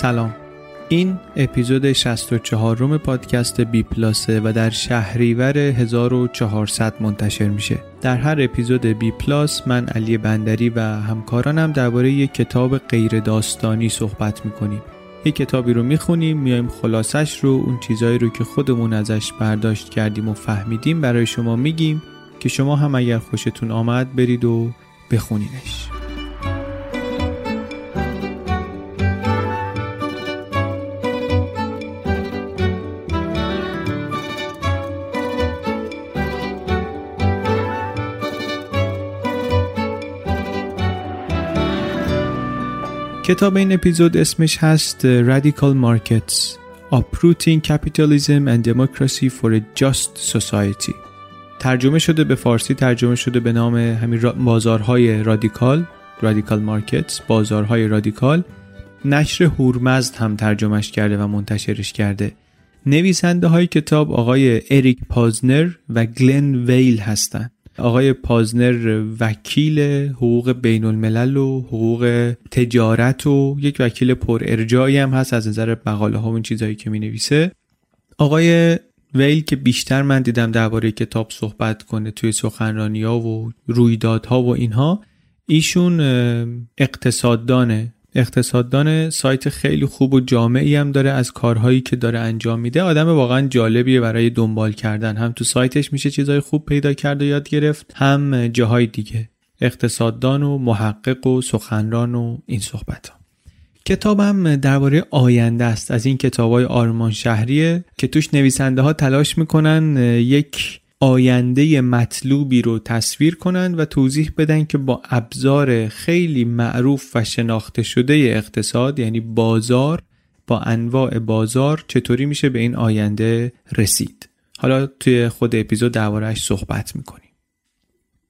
سلام. این اپیزود 64 روم پادکست بی پلاسه و در شهریور 1400 منتشر میشه. در هر اپیزود بی پلاس من علی بندری و همکارانم درباره یک کتاب غیر داستانی صحبت می‌کنیم. یک کتابی رو می‌خونیم میایم خلاصش رو اون چیزایی رو که خودمون ازش برداشت کردیم و فهمیدیم برای شما میگیم که شما هم اگر خوشتون آمد برید و بخونینش. کتاب این اپیزود اسمش هست Radical Markets Uprooting Capitalism and Democracy for a Just Society. ترجمه شده به فارسی ترجمه شده به نام همین بازارهای رادیکال Radical Markets بازارهای رادیکال. نشر هورمزد هم ترجمهش کرده و منتشرش کرده. نویسنده های کتاب آقای اریک پازنر و گلن ویل هستند آقای پازنر وکیل حقوق بین الملل و حقوق تجارت و یک وکیل پر ارجاعی هم هست از نظر مقاله ها و این چیزهایی که می نویسه آقای ویل که بیشتر من دیدم درباره کتاب صحبت کنه توی سخنرانی ها و رویدادها و اینها ایشون اقتصاددانه. اقتصاددان سایت خیلی خوب و جامعی هم داره از کارهایی که داره انجام میده. آدم واقعا جالبیه برای دنبال کردن. هم تو سایتش میشه چیزای خوب پیدا کرد و یاد گرفت هم جاهای دیگه. اقتصاددان و محقق و سخنران و این صحبت ها. کتابم درباره آینده است. از این کتاب های آرمان شهریه که توش نویسنده ها تلاش می‌کنن یک آینده مطلوبی رو تصویر کنند و توضیح بدن که با ابزار خیلی معروف و شناخته شده اقتصاد یعنی بازار با انواع بازار چطوری میشه به این آینده رسید. حالا توی خود اپیزود دربارهش صحبت می‌کنیم.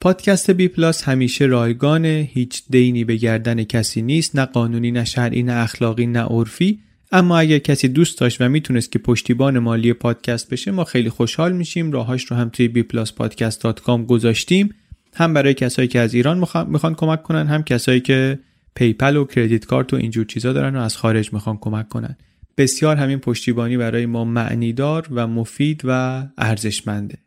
پادکست بی پلاس همیشه رایگان هیچ دینی به گردن کسی نیست نه قانونی نه شرعی نه اخلاقی نه عرفی. اما اگر کسی دوست داشت و می‌تونست که پشتیبان مالی پادکست بشه ما خیلی خوشحال میشیم. راهاش رو هم توی bpluspodcast.com گذاشتیم. هم برای کسایی که از ایران می‌خوان کمک کنن هم کسایی که PayPal و credit card و اینجور چیزا دارن و از خارج می‌خوان کمک کنن. بسیار همین پشتیبانی برای ما معنیدار و مفید و ارزشمنده.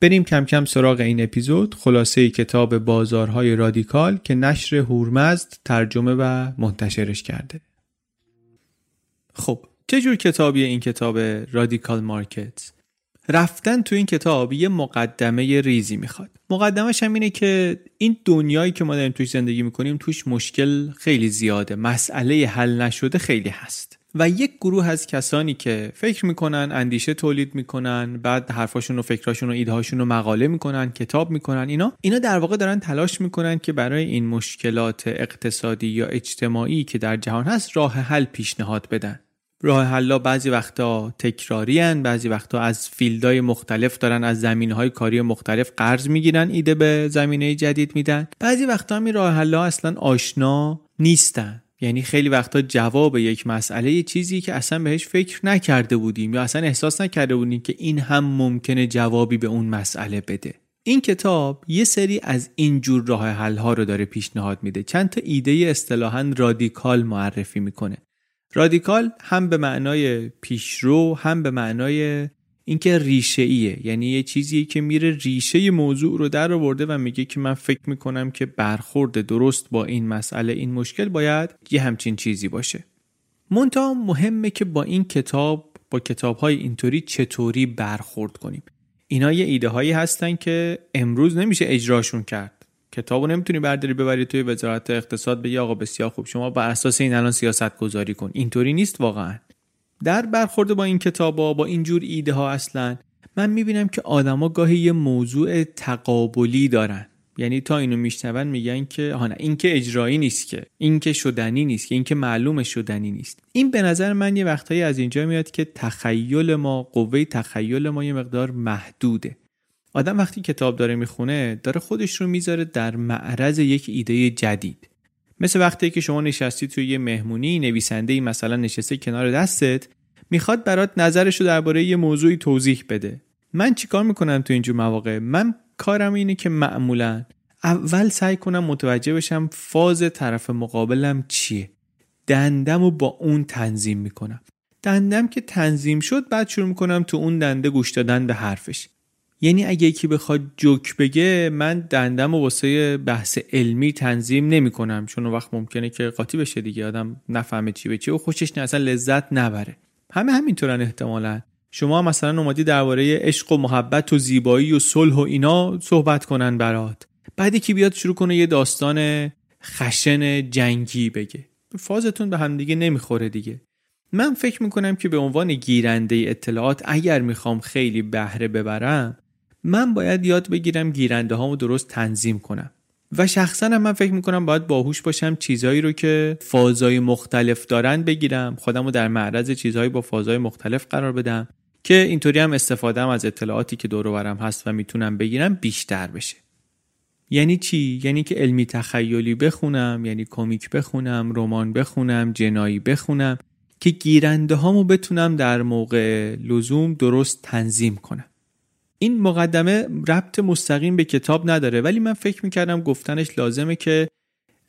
بریم کم کم سراغ این اپیزود. خلاصه کتاب بازارهای رادیکال که نشر هورمزد ترجمه و منتشرش کرده. خب چه جور کتابیه این کتاب رادیکال مارکت رفتن تو این کتاب یه مقدمه ریزی می‌خواد. مقدمش هم اینه که این دنیایی که ما داریم توش زندگی می‌کنیم توش مشکل خیلی زیاده. مسئله حل نشده خیلی هست. و یک گروه از کسانی که فکر می‌کنن اندیشه تولید می‌کنن بعد حرفاشون و فکراشون و ایدهاشون رو مقاله می‌کنن کتاب می‌کنن اینا اینا در واقع دارن تلاش می‌کنن که برای این مشکلات اقتصادی یا اجتماعی که در جهان هست راه حل پیشنهاد بدن. راه حلا بعضی وقتا تکراری هن، بعضی وقتا از field های مختلف دارن از زمینه های کاری مختلف قرض می‌گیرن ایده به زمینه جدید میدن. بعضی وقتا هم این راه حلا اصلا آشنا نیستن. یعنی خیلی وقتا جواب یک مسئله یه چیزی که اصلا بهش فکر نکرده بودیم یا اصلا احساس نکرده بودیم که این هم ممکنه جوابی به اون مسئله بده. این کتاب یه سری از اینجور راه حل ها رو داره پیشنهاد میده. چند تا ایده اصطلاحا رادیکال معرفی می‌کنه. رادیکال هم به معنای پیشرو هم به معنای اینکه ریشه ایه یعنی یه چیزی که میره ریشه موضوع رو در آورده و میگه که من فکر می‌کنم که برخورد درست با این مسئله این مشکل باید یه همچین چیزی باشه. منتها مهمه که با این کتاب با کتاب های اینطوری چطوری برخورد کنیم. اینا یه ایده هایی هستن که امروز نمیشه اجراشون کرد. کتابو نمی‌تونی برداری ببری توی وزارت اقتصاد بگی آقا بسیار خوب شما بر اساس این الان سیاست گذاری کن. اینطوری نیست واقعا. در برخورد با این کتابا با اینجور ایده ها اصلا من می‌بینم که آدما گاهی یه موضوع تقابلی دارن. یعنی تا اینو میشنون میگن که ها نه این که اجرایی نیست که این که شدنی نیست که این که معلوم شدنی نیست. این به نظر من یه وقتایی از اینجا میاد که تخیل ما قوه تخیل ما یه مقدار محدوده. آدم وقتی کتاب داره می‌خونه داره خودش رو می‌ذاره در معرض یک ایده جدید. مثل وقتی که شما نشستی توی یه مهمونی نویسنده ای مثلا نشسته کنار دستت می‌خواد برات نظرش رو درباره یه موضوعی توضیح بده. من چیکار می‌کنم تو اینجور مواقع؟ من کارم اینه که معمولا اول سعی کنم متوجه بشم فاز طرف مقابلم چیه. دندم رو با اون تنظیم می‌کنم. دندم که تنظیم شد بعد شروع می‌کنم تو اون دنده گوش دادن به حرفش. یعنی اگه یکی بخواد جوک بگه من دندم و واسه بحث علمی تنظیم نمی کنم چون وقت ممکنه که قاطی بشه دیگه آدم نفهمه چی به چی و خوشش نه اصلا لذت نبره. همه همینطورن احتمالا. شما مثلا اومدی درباره عشق و محبت و زیبایی و صلح و اینا صحبت کنن برات. بعد که بیاد شروع کنه یه داستان خشن جنگی بگه. فازتون به هم دیگه نمی‌خوره دیگه. من فکر می‌کنم که به عنوان گیرنده اطلاعات اگر می‌خوام خیلی بهره ببرم من باید یاد بگیرم گیرنده هامو درست تنظیم کنم. و شخصا هم من فکر می‌کنم باید باهوش باشم چیزهایی رو که فازای مختلف دارن بگیرم. خودم رو در معرض چیزهایی با فازای مختلف قرار بدم که اینطوری هم استفاده از اطلاعاتی که دور برم هست و می‌تونم بگیرم بیشتر بشه. یعنی چی؟ یعنی که علمی تخیلی بخونم یعنی کمیک بخونم رمان بخونم جنایی بخونم که گیرنده هامو بتونم در موقع لزوم درست تنظیم کنم. این مقدمه ربط مستقیم به کتاب نداره ولی من فکر می‌کردم گفتنش لازمه که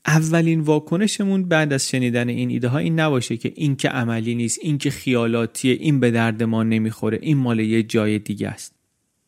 اولین واکنشمون بعد از شنیدن این ایده ها این نباشه که این که عملی نیست این که خیالاتیه این به درد ما نمی‌خوره این مال یه جای دیگه است.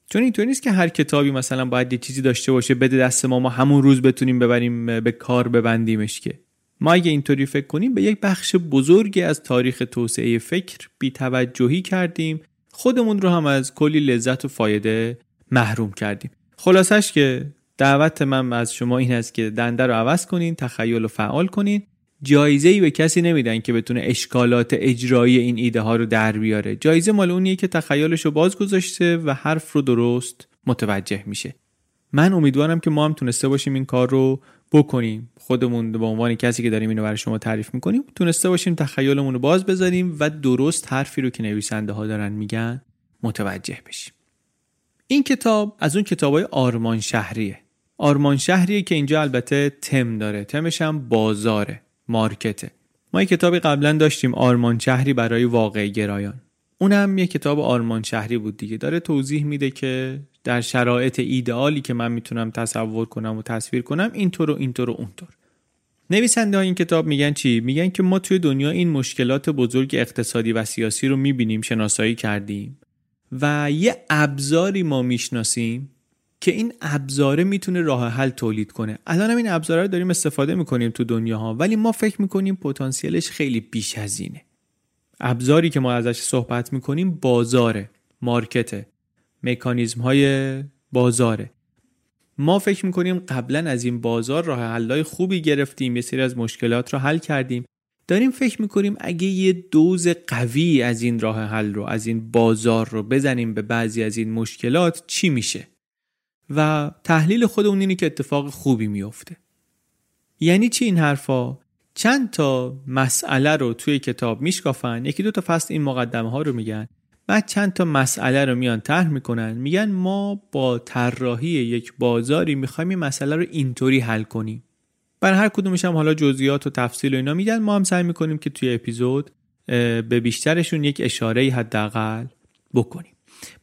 چون اینطور نیست که هر کتابی مثلا باید یه چیزی داشته باشه بده دست ما ما همون روز بتونیم ببریم به کار ببندیمش که. ما اگه اینطوری فکر کنیم به یک بخش بزرگی از تاریخ توسعه فکر بیتوجهی کردیم. خودمون رو هم از کلی لذت و فایده محروم کردیم. خلاصش که دعوت من از شما این است که دنده رو عوض کنین تخیل رو فعال کنین. جایزه ای به کسی نمیدن که بتونه اشکالات اجرایی این ایده ها رو در بیاره. جایزه مال اونیه که تخیلش رو باز گذاشته و حرف رو درست متوجه میشه. من امیدوارم که ما هم تونسته باشیم این کار رو بکنیم. خودمون به عنوان کسی که داریم اینو برای شما تعریف می‌کنیم تونسته باشیم تخیلمون رو باز بذاریم و درست حرفی رو که نویسنده ها دارن میگن متوجه بشیم. این کتاب از اون کتابای آرمان شهریه. آرمان شهریه که اینجا البته تم داره. تمش هم بازاره مارکته. ما یه کتابی قبلا داشتیم آرمان شهری برای واقع گرایان. اونم یه کتاب آرمان شهری بود دیگه. داره توضیح میده که در شرایط ایدئالی که من می‌تونم تصور کنم و تصویر کنم اینطور و اینطور و اونطور. نویسنده این کتاب میگن چی؟ میگن که ما توی دنیا این مشکلات بزرگ اقتصادی و سیاسی رو می‌بینیم شناسایی کردیم و یه ابزاری ما می‌شناسیم که این ابزاره می‌تونه راه حل تولید کنه. الان هم این ابزاره رو داریم استفاده می‌کنیم تو دنیا ها ولی ما فکر می‌کنیم پتانسیلش خیلی بیش از اینه. ابزاری که ما ازش صحبت می‌کنیم بازاره مارکته. مکانیزم های بازاره. ما فکر می‌کنیم قبلا از این بازار راه حلای خوبی گرفتیم یه سری از مشکلات رو حل کردیم. داریم فکر می‌کنیم اگه یه دوز قوی از این راه حل رو از این بازار رو بزنیم به بعضی از این مشکلات چی میشه؟ و تحلیل خودمون اینه که اتفاق خوبی میفته یعنی چی این حرفا؟ چند تا مسئله رو توی کتاب میشکافن یکی دو تا فصل این مقدمه ها رو میگن. بعد چند تا مسئله رو میان طرح می‌کنن. میگن ما با طراحی یک بازاری می‌خوایم این مسئله رو اینطوری حل کنیم. بر هر کدومش هم حالا جزئیات و تفصیل و اینا میدن ما هم سعی می‌کنیم که توی اپیزود به بیشترشون یک اشاره حداقل بکنیم.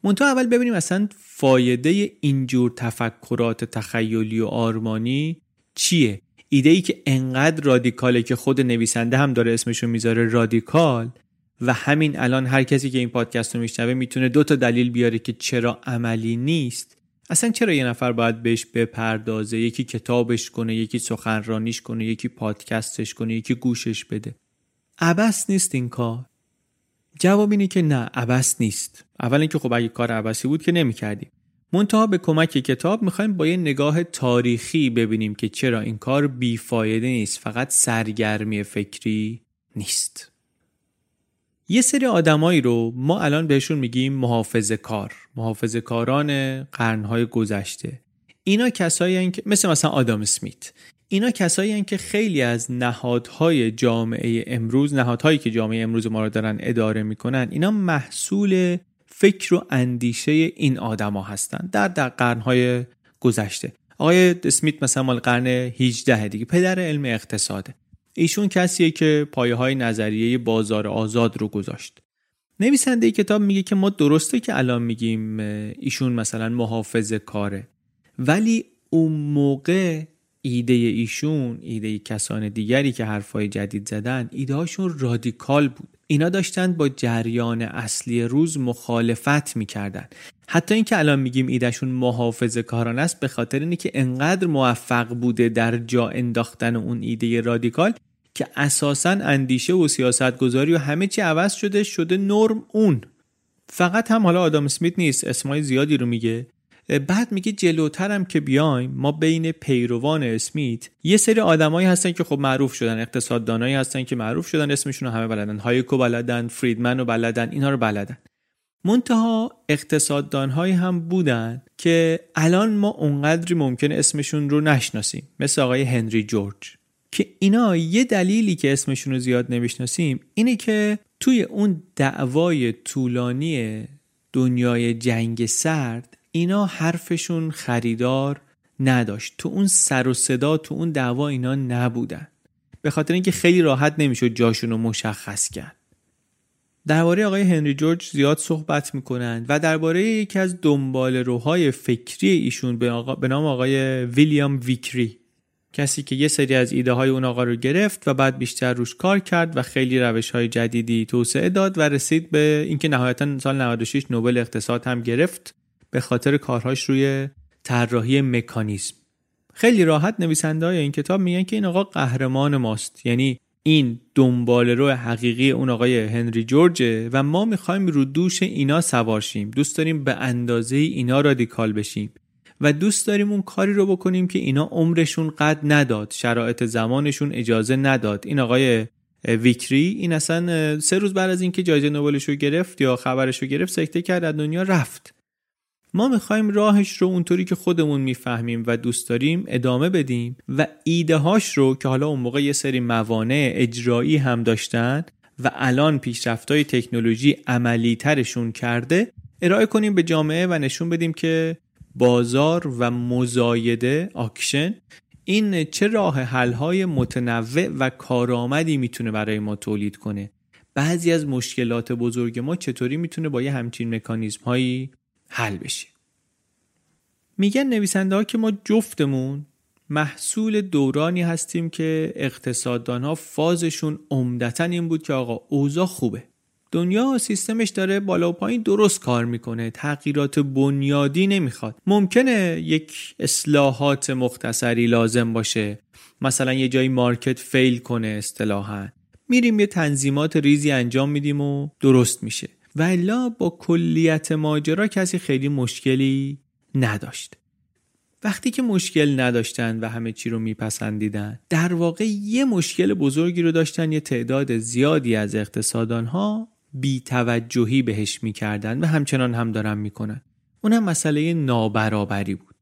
منتها اول ببینیم اصلا فایده اینجور تفکرات تخیلی و آرمانی چیه؟ ایده ای که انقدر رادیکاله که خود نویسنده هم داره اسمشو می‌ذاره رادیکال و همین الان هر کسی که این پادکست رو میشنوه می‌تونه دو تا دلیل بیاره که چرا عملی نیست. اصلا چرا یه نفر باید بهش بپردازه؟ یکی کتابش کنه یکی سخنرانیش کنه یکی پادکستش کنه یکی گوشش بده. عبس نیست این کار. جواب اینه که نه عبس نیست. اول اینکه خب اگه کار عبسی بود که نمی‌کردیم. منتها به کمک کتاب می‌خوایم با یه نگاه تاریخی ببینیم که چرا این کار بیفایده نیست فقط سرگرمی فکری نیست. یه سری آدمایی رو ما الان بهشون میگیم محافظه کار محافظه کاران قرنهای گذشته. اینا کسایی که مثل مثلا آدام سمیت اینا کسایی که خیلی از نهادهای جامعه امروز نهادهایی که جامعه امروز ما رو دارن اداره می‌کنن اینا محصول فکر و اندیشه این آدما هستن در در قرنهای گذشته. آقای اسمیت مثلا مال قرن 18 دیگه پدر علم اقتصاده. ایشون کسیه که پایه های نظریه بازار آزاد رو گذاشت. نویسنده کتاب میگه که ما درسته که الان میگیم ایشون مثلا محافظ کاره. ولی اون موقع ایده ایشون ایده کسان دیگری که حرفای جدید زدن ایده هاشون رادیکال بود. اینا داشتن با جریان اصلی روز مخالفت می‌کردن. حتی اینکه الان میگیم ایدهشون محافظ کاران است به خاطر اینه که انقدر موفق بوده در جا انداختن اون ایده رادیکال که اساسا اندیشه و سیاست گذاری و همه چی عوض شده شده نرم اون. فقط هم حالا آدام اسمیت نیست اسمای زیادی رو میگه. بعد میگه جلوترم که بیایم ما بین پیروان اسمیت یه سری آدمایی هستن که خب معروف شدن اقتصاددانایی هستن که معروف شدن اسمشون رو همه بلدن. هایکو بلدن فریدمن رو بلدن اینها رو بلدن. منتها اقتصاددانهایی هم بودن که الان ما اونقدری ممکن اسمشون رو نشناسیم. مثل آقای هنری جورج. که اینا یه دلیلی که اسمشون رو زیاد نمی‌شناسیم اینه که توی اون دعوای طولانی دنیای جنگ سرد اینا حرفشون خریدار نداشت. تو اون سر و صدا تو اون دعوا اینا نبودن. به خاطر اینکه خیلی راحت نمی‌شد جاشون رو مشخص کرد. درباره آقای هنری جورج زیاد صحبت می‌کنند و درباره یکی از دنبال روهای فکری ایشون به, نام آقای ویلیام ویکری. کسی که یه سری از ایده های اون آقا رو گرفت و بعد بیشتر روش کار کرد و خیلی روش های جدیدی توسعه داد و رسید به اینکه نهایتا سال 96 نوبل اقتصاد هم گرفت. به خاطر کارهاش روی طراحی مکانیزم. خیلی راحت نویسنده های این کتاب میگن که این آقا قهرمان ماست. یعنی این دنبال رو حقیقی اون آقای هنری جورجه و ما می‌خوایم رو دوش اینا سوارشیم دوست داریم به اندازه اینا رادیکال بشیم. و دوست داریم اون کاری رو بکنیم که اینا عمرشون قد نداد شرایط زمانشون اجازه نداد. این آقای ویکری این اصلا سه روز بعد از اینکه جایزه نوبلش رو گرفت یا خبرش رو گرفت سکته کرد از دنیا رفت. ما می‌خوایم راهش رو اونطوری که خودمون می‌فهمیم و دوست داریم ادامه بدیم و ایده هاش رو که حالا اون موقع یه سری موانع اجرایی هم داشتن و الان پیشرفتای تکنولوژی عملی ترشون کرده ارائه کنیم به جامعه و نشون بدیم که بازار و مزایده آکشن این چه راه حلهای متنوع و کارآمدی می‌تونه برای ما تولید کنه؟ بعضی از مشکلات بزرگ ما چطوری می‌تونه با یه همچین مکانیزم هایی حل بشه. میگن نویسنده ها که ما جفتمون محصول دورانی هستیم که اقتصاددان ها فازشون عمدتا این بود که آقا اوضاع خوبه. دنیا سیستمش داره بالا و پایین درست کار می‌کنه تغییرات بنیادی نمی‌خواد. ممکنه یک اصلاحات مختصری لازم باشه. مثلا یه جایی مارکت فیل کنه اصطلاحا. میریم یه تنظیمات ریزی انجام میدیم و درست میشه. و الا با کلیت ماجرا کسی خیلی مشکلی نداشت. وقتی که مشکل نداشتن و همه چی رو میپسندیدن در واقع یه مشکل بزرگی رو داشتن یه تعداد زیادی از اقتصادان ها بی توجهی بهش می‌کردن و همچنان هم دارن می‌کنن. اونم مسئله نابرابری بود.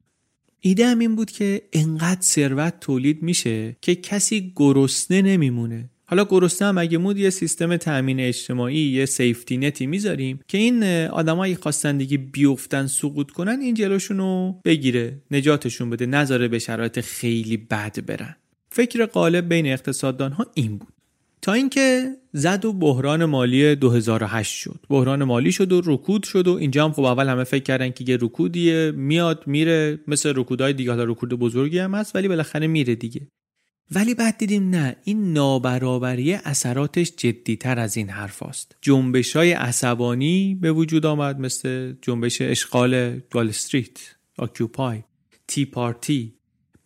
ایده هم این بود که انقدر ثروت تولید میشه که کسی گرسنه نمیمونه. حالا گرسنه هم اگه مود یه سیستم تامین اجتماعی یه سیفتی نتی می‌ذاریم که این آدمایی خواستن دیگه بیفتن سقوط کنن این جلوشون رو بگیره نجاتشون بده نذاره به شرایط خیلی بد برن. فکر غالب بین اقتصاددان ها این بود. تا اینکه زد و بحران مالی 2008 شد. بحران مالی شد و رکود شد و اینجا هم خب اول همه فکر کردن که یه رکودیه میاد میره مثل رکودهای دیگه حالا رکود بزرگی هم هست ولی بالاخره میره دیگه. ولی بعد دیدیم نه این نابرابری اثراتش جدیتر از این حرف است جنبش های عصبانی به وجود آمد مثل جنبش اشغال وال استریت آکیوپای تی پارتی.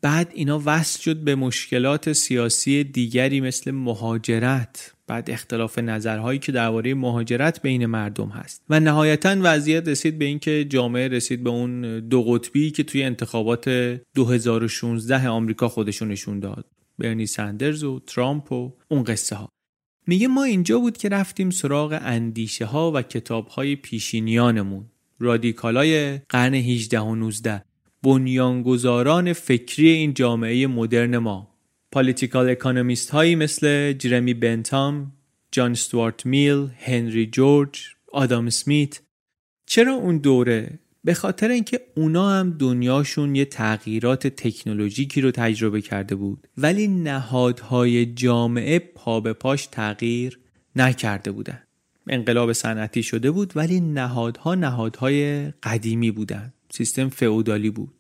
بعد اینا وصل شد به مشکلات سیاسی دیگری مثل مهاجرت. بعد اختلاف نظرهایی که درباره مهاجرت بین مردم هست. و نهایتا وضعیت رسید به اینکه جامعه رسید به اون دو قطبی که توی انتخابات 2016 آمریکا خودشون نشون داد. برنی سندرز و ترامپ و اون قصه ها میگه ما اینجا بود که رفتیم سراغ اندیشه ها و کتاب های پیشینیانمون. رادیکالای قرن 18 و 19 بنیانگذاران فکری این جامعه مدرن ما. political economist هایی مثل جرمی بنتام، جان استوارت میل، هنری جورج، آدام سمیت. چرا اون دوره به خاطر اینکه اونا هم دنیاشون یه تغییرات تکنولوژیکی رو تجربه کرده بود ولی نهادهای جامعه پا به پاش تغییر نکرده بودن. انقلاب صنعتی شده بود ولی نهادها نهادهای قدیمی بودن. سیستم فئودالی بود.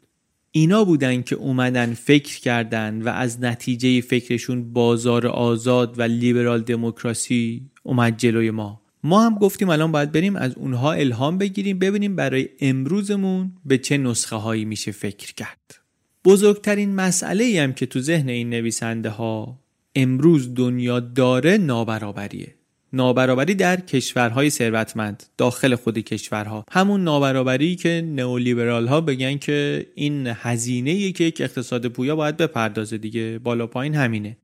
اینا بودن که اومدن فکر کردن و از نتیجه فکرشون بازار آزاد و لیبرال دموکراسی اومد جلوی ما. ما هم گفتیم الان باید بریم از اونها الهام بگیریم ببینیم برای امروزمون به چه نسخه هایی میشه فکر کرد. بزرگترین مسئله هم که تو ذهن این نویسنده ها امروز دنیا داره نابرابریه. نابرابری در کشورهای ثروتمند داخل خود کشورها. همون نابرابری که نئولیبرال ها بگن که این هزینه که یک اقتصاد پویا باید بپردازه دیگه بالا پایین همینه.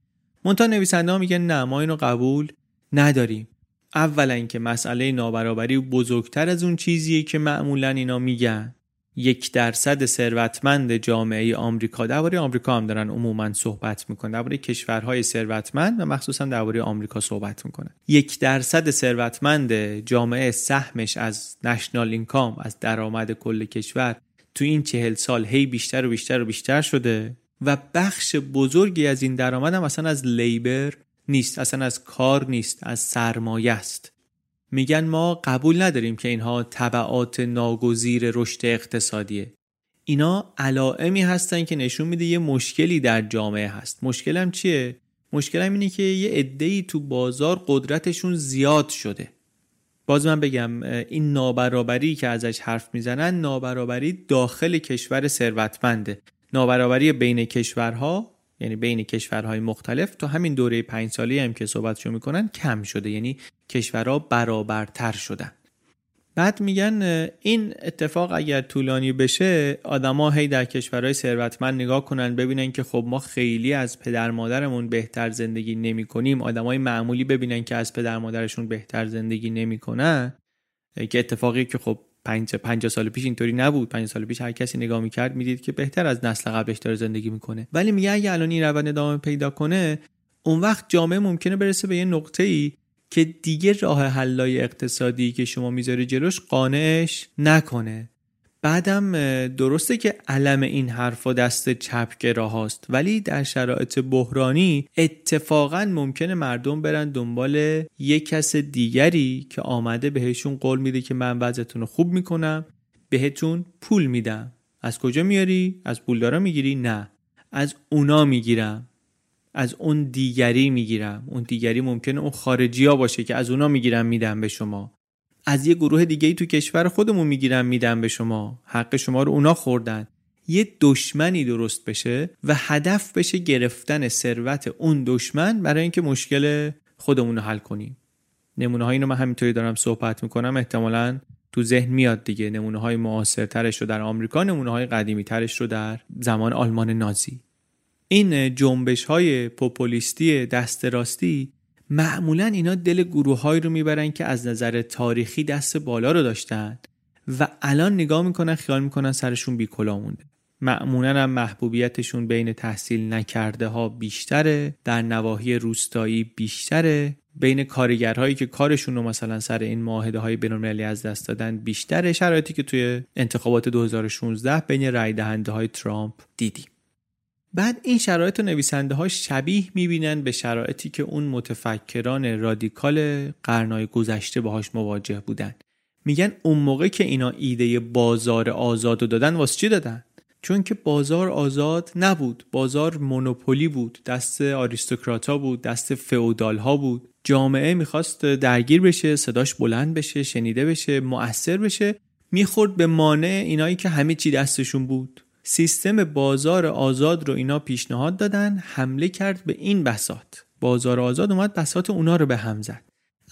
منتها نویسنده ها میگن نه ما اینو قبول نداریم. اولا اینکه مسئله نابرابری بزرگتر از اون چیزیه که معمولا اینا میگن. یک درصد ثروتمند جامعه آمریکا درباره آمریکا هم دارن عموما صحبت می‌کنن. درباره کشورهای ثروتمند و مخصوصا درباره آمریکا صحبت می‌کنن. یک درصد ثروتمند جامعه سهمش از نشنال اینکام از درآمد کل کشور تو این چهل سال هی بیشتر و بیشتر و بیشتر شده و بخش بزرگی از این درآمد هم اصلا از لیبر نیست اصلا از کار نیست از سرمایه است. میگن ما قبول نداریم که اینها طبعات ناگزیر رشد اقتصادیه. اینا علائمی هستن که نشون میده یه مشکلی در جامعه هست. مشکلم چیه؟ مشکلم اینه که یه عده‌ای تو بازار قدرتشون زیاد شده. باز من بگم این نابرابری که ازش حرف می‌زنن نابرابری داخل کشور ثروتمنده. نابرابری بین کشورها یعنی بین کشورهای مختلف تا همین دوره پنج سالی هم که صحبتشو می‌کنن کم شده یعنی کشورها برابرتر شدن. بعد میگن این اتفاق اگر طولانی بشه آدما هی در کشورهای ثروتمند نگاه کنن ببینن که خب ما خیلی از پدر مادرمون بهتر زندگی نمی کنیم آدمای معمولی ببینن که از پدر مادرشون بهتر زندگی نمی‌کنن که اتفاقی که خب پنج پنج سال پیش اینطوری نبود. پنج سال پیش هر کسی نگاه می‌کرد می‌دید که بهتر از نسل قبلش داره زندگی می‌کنه. ولی میگه اگه الان این روند ادامه پیدا کنه اون وقت جامعه ممکنه برسه به یه نقطه ای که دیگه راه حلای اقتصادی که شما می‌ذاری جلوش قانعش نکنه. بعدم درسته که علم این حرفا دست چپگرا هاست ولی در شرایط بحرانی اتفاقا ممکنه مردم برن دنبال یک کس دیگری که آمده بهشون قول میده که من وضعتون رو خوب می‌کنم بهتون پول میدم. از کجا میاری؟ از پولدارا می‌گیری؟ نه. از اونا می‌گیرم. از اون دیگری می‌گیرم. اون دیگری ممکنه اون خارجی ها باشه که از اونا می‌گیرم میدم به شما. از یه گروه دیگه ای تو کشور خودمون می‌گیرن میدن به شما. حق شما رو اونا خوردن. یه دشمنی درست بشه و هدف بشه گرفتن ثروت اون دشمن برای اینکه مشکل خودمون رو حل کنیم. نمونه های اینو من همینطوری دارم صحبت می‌کنم. احتمالا تو ذهن میاد دیگه نمونه های معاصرترش رو در آمریکا نمونه های قدیمی ترش رو در زمان آلمان نازی. این جنبش های پوپولیستی دست راستی معمولا اینا دل گروه های رو می‌برن که از نظر تاریخی دست بالا رو داشتن و الان نگاه می‌کنن خیال می‌کنن سرشون بیکلا مونده. معمولا هم محبوبیتشون بین تحصیل نکرده ها بیشتره در نواحی روستایی بیشتره. بین کارگرهایی که کارشون رو مثلا سر این معاهده های بینالمللی از دست دادن بیشتره. شرایطی که توی انتخابات 2016 بین رای دهنده های ترامپ دیدیم. بعد این شرایط رو نویسنده ها شبیه می‌بینن به شرایطی که اون متفکران رادیکال قرنهای گذشته باهاش مواجه بودن. میگن اون موقع که اینا ایده بازار آزاد رو دادن واسه چی دادن؟ چون که بازار آزاد نبود. بازار مونوپولی بود. دست آریستوکراتا بود. دست فئودال ها بود. جامعه می‌خواست درگیر بشه صداش بلند بشه شنیده بشه مؤثر بشه. می‌خورد به مانع اینایی که همه چی دستشون بود. سیستم بازار آزاد رو اینا پیشنهاد دادن حمله کرد به این بسات بازار آزاد اومد بسات اونا رو به هم زد.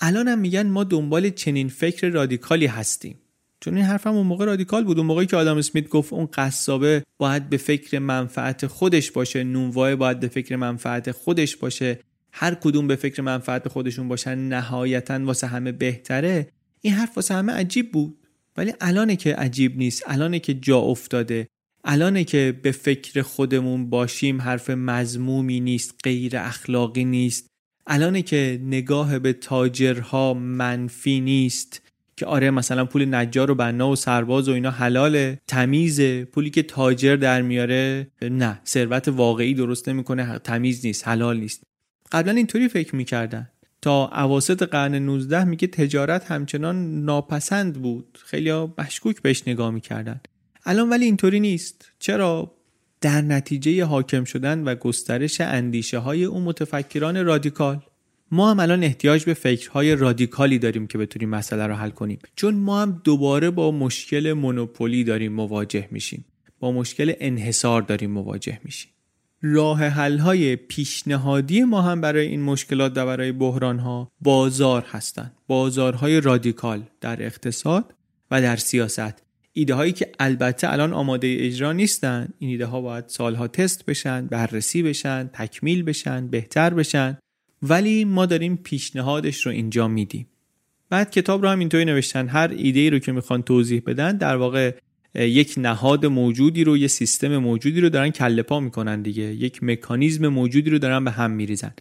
الان هم میگن ما دنبال چنین فکر رادیکالی هستیم. چون این حرفم اون موقع رادیکال بود. اون موقعی که آدم اسمیت گفت اون قصابه باید به فکر منفعت خودش باشه نونوای باید به فکر منفعت خودش باشه. هر کدوم به فکر منفعت خودشون باشن نهایتا واسه همه بهتره. این حرف واسه همه عجیب بود. ولی الانه که عجیب نیست الانه که جا افتاده. الانه که به فکر خودمون باشیم حرف مزمومی نیست غیر اخلاقی نیست. الانه که نگاه به تاجرها منفی نیست. که آره مثلا پول نجار و بنا و سرباز و اینا حلاله. تمیزه. پولی که تاجر در میاره نه. ثروت واقعی درست نمی‌کنه. تمیز نیست. حلال نیست. قبلا اینطوری فکر می‌کردن. تا اواسط قرن 19 میگه تجارت همچنان ناپسند بود. خیلی مشکوک بهش نگاه می‌کردن. الان ولی اینطوری نیست. چرا؟ در نتیجه حاکم شدن و گسترش اندیشه های اون متفکران رادیکال. ما هم الان احتیاج به فکرهای رادیکالی داریم که بتونیم مسئله رو حل کنیم. چون ما هم دوباره با مشکل مونوپولی داریم مواجه میشیم. با مشکل انحصار داریم مواجه میشیم. راه حل های پیشنهادی ما هم برای این مشکلات و برای بحران ها بازار هستند. بازارهای رادیکال در اقتصاد و در سیاست. ایده هایی که البته الان آماده اجرا نیستن. این ایده ها باید سالها تست بشن بررسی بشن تکمیل بشن بهتر بشن. ولی ما داریم پیشنهادش رو اینجا میدیم. بعد کتاب رو هم اینطوری نوشتن. هر ایده ای رو که می‌خوان توضیح بدن در واقع یک نهاد موجودی رو یه سیستم موجودی رو دارن کله پا می‌کنن دیگه. یک مکانیزم موجودی رو دارن به هم میریزن.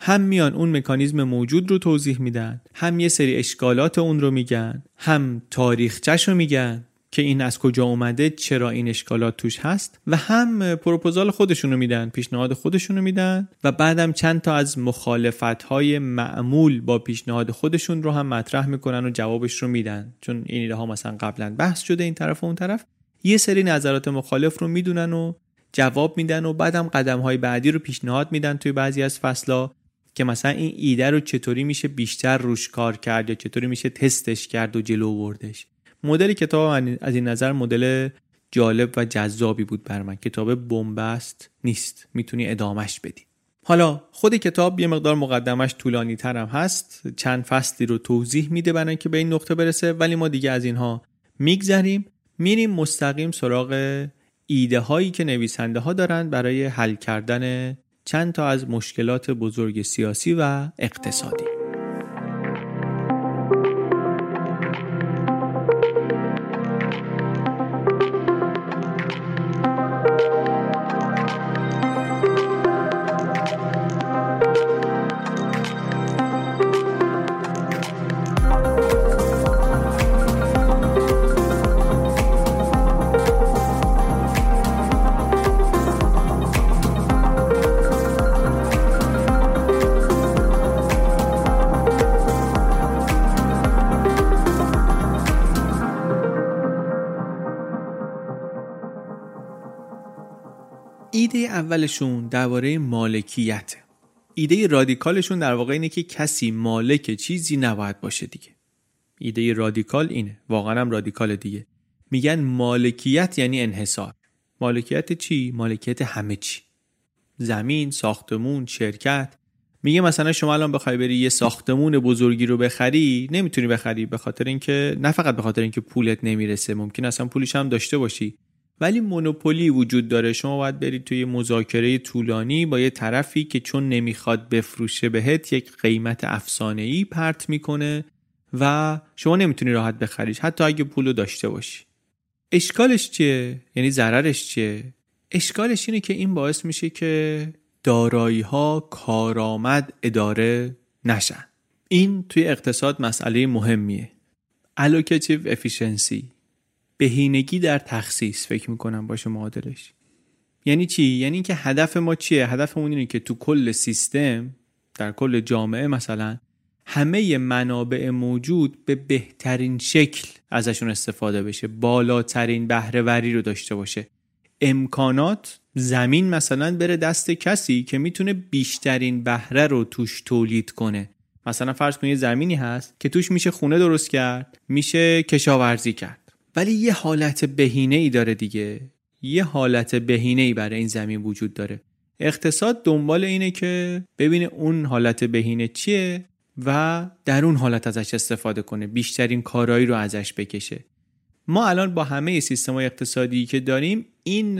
هم میان اون مکانیزم موجود رو توضیح میدن هم یه سری اشکالات اون رو میگن هم تاریخچش رو میگن. که این از کجا اومده چرا این اشکالات توش هست و هم پروپوزال خودشونو میدن پیشنهاد خودشونو میدن و بعدم چند تا از مخالفت های معمول با پیشنهاد خودشون رو هم مطرح می‌کنن و جوابش رو میدن. چون این ایده ها مثلا قبلا بحث شده این طرف و اون طرف. یه سری نظرات مخالف رو می‌دونن و جواب میدن و بعدم قدم های بعدی رو پیشنهاد میدن توی بعضی از فصلا که مثلا این ایده رو چطوری میشه بیشتر روش کار کرد یا چطوری میشه تستش کرد و جلو بردش مدل کتاب از این نظر مدل جالب و جذابی بود بر من. کتاب بنبست نیست. می‌تونی ادامش بدی. حالا خود کتاب یه مقدار مقدمش طولانی ترم هست. چند فصلی رو توضیح میده برای که به این نقطه برسه ولی ما دیگه از اینها میگذریم. میریم مستقیم سراغ ایده هایی که نویسنده ها دارند برای حل کردن چند تا از مشکلات بزرگ سیاسی و اقتصادی. اولشون درباره مالکیت. ایده رادیکالشون در واقع اینه که کسی مالک چیزی نباید باشه دیگه. ایده رادیکال اینه. واقعا هم رادیکال دیگه. میگن مالکیت یعنی انحصار. مالکیت چی؟ مالکیت همه چی. زمین ساختمون شرکت. میگه مثلا شما الان بخوای بری یه ساختمون بزرگی رو بخری نمی‌تونی بخری به خاطر اینکه نه فقط به خاطر اینکه پولت نمی‌رسه ممکن اصلا پولش هم داشته باشی. ولی مونوپولی وجود داره. شما باید برید توی مذاکره طولانی با یه طرفی که چون نمی‌خواد بفروشه بهت یک قیمت افسانه ای پرت می‌کنه و شما نمی‌تونی راحت بخریش. حتی اگه پولو داشته باشی. اشکالش چیه؟ یعنی ضررش چیه؟ اشکالش اینه که این باعث میشه که دارایی ها کارآمد اداره نشن. این توی اقتصاد مسئله مهمیه. allocative efficiency. بهینگی در تخصیص فکر می‌کنم باشه معادلش. یعنی چی؟ یعنی که هدف ما چیه؟ هدفمون اینه که تو کل سیستم در کل جامعه مثلا همه منابع موجود به بهترین شکل ازشون استفاده بشه بالاترین بهرهوری رو داشته باشه. امکانات زمین مثلا بره دست کسی که می‌تونه بیشترین بهره رو توش تولید کنه. مثلا فرض کنید زمینی هست که توش میشه خونه درست کرد میشه کشاورزی کرد. ولی یه حالت بهینه ای داره دیگه. یه حالت بهینه ای برای این زمین وجود داره. اقتصاد دنبال اینه که ببینه اون حالت بهینه چیه و در اون حالت ازش استفاده کنه بیشترین کارایی رو ازش بکشه. ما الان با همه سیستم اقتصادی که داریم این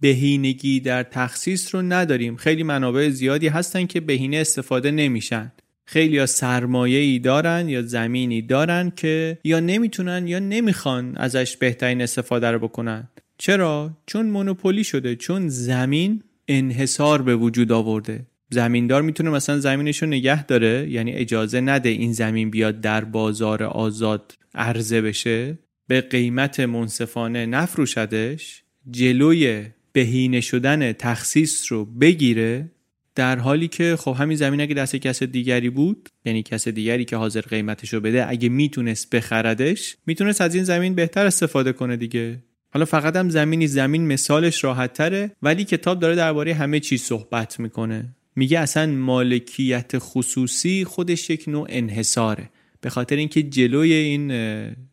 بهینگی در تخصیص رو نداریم. خیلی منابع زیادی هستن که بهینه استفاده نمیشن. خیلی یا سرمایه ای دارن یا زمینی دارن که یا نمی‌تونن یا نمی‌خوان ازش بهترین استفاده رو بکنن چرا؟ چون مونوپولی شده چون زمین انحصار به وجود آورده زمیندار می‌تونه مثلا زمینش رو نگه داره یعنی اجازه نده این زمین بیاد در بازار آزاد عرضه بشه به قیمت منصفانه نفروشدش جلوی بهینه شدن تخصیص رو بگیره در حالی که خب همین زمین اگه دست کس دیگری بود یعنی کس دیگری که حاضر قیمتش رو بده اگه می‌تونست بخردش می‌تونست از این زمین بهتر استفاده کنه دیگه. حالا فقط هم زمینی زمین مثالش راحت تره ولی کتاب داره درباره همه چیز صحبت می‌کنه. میگه اصلا مالکیت خصوصی خودش یک نوع انحصاره به خاطر اینکه جلوی این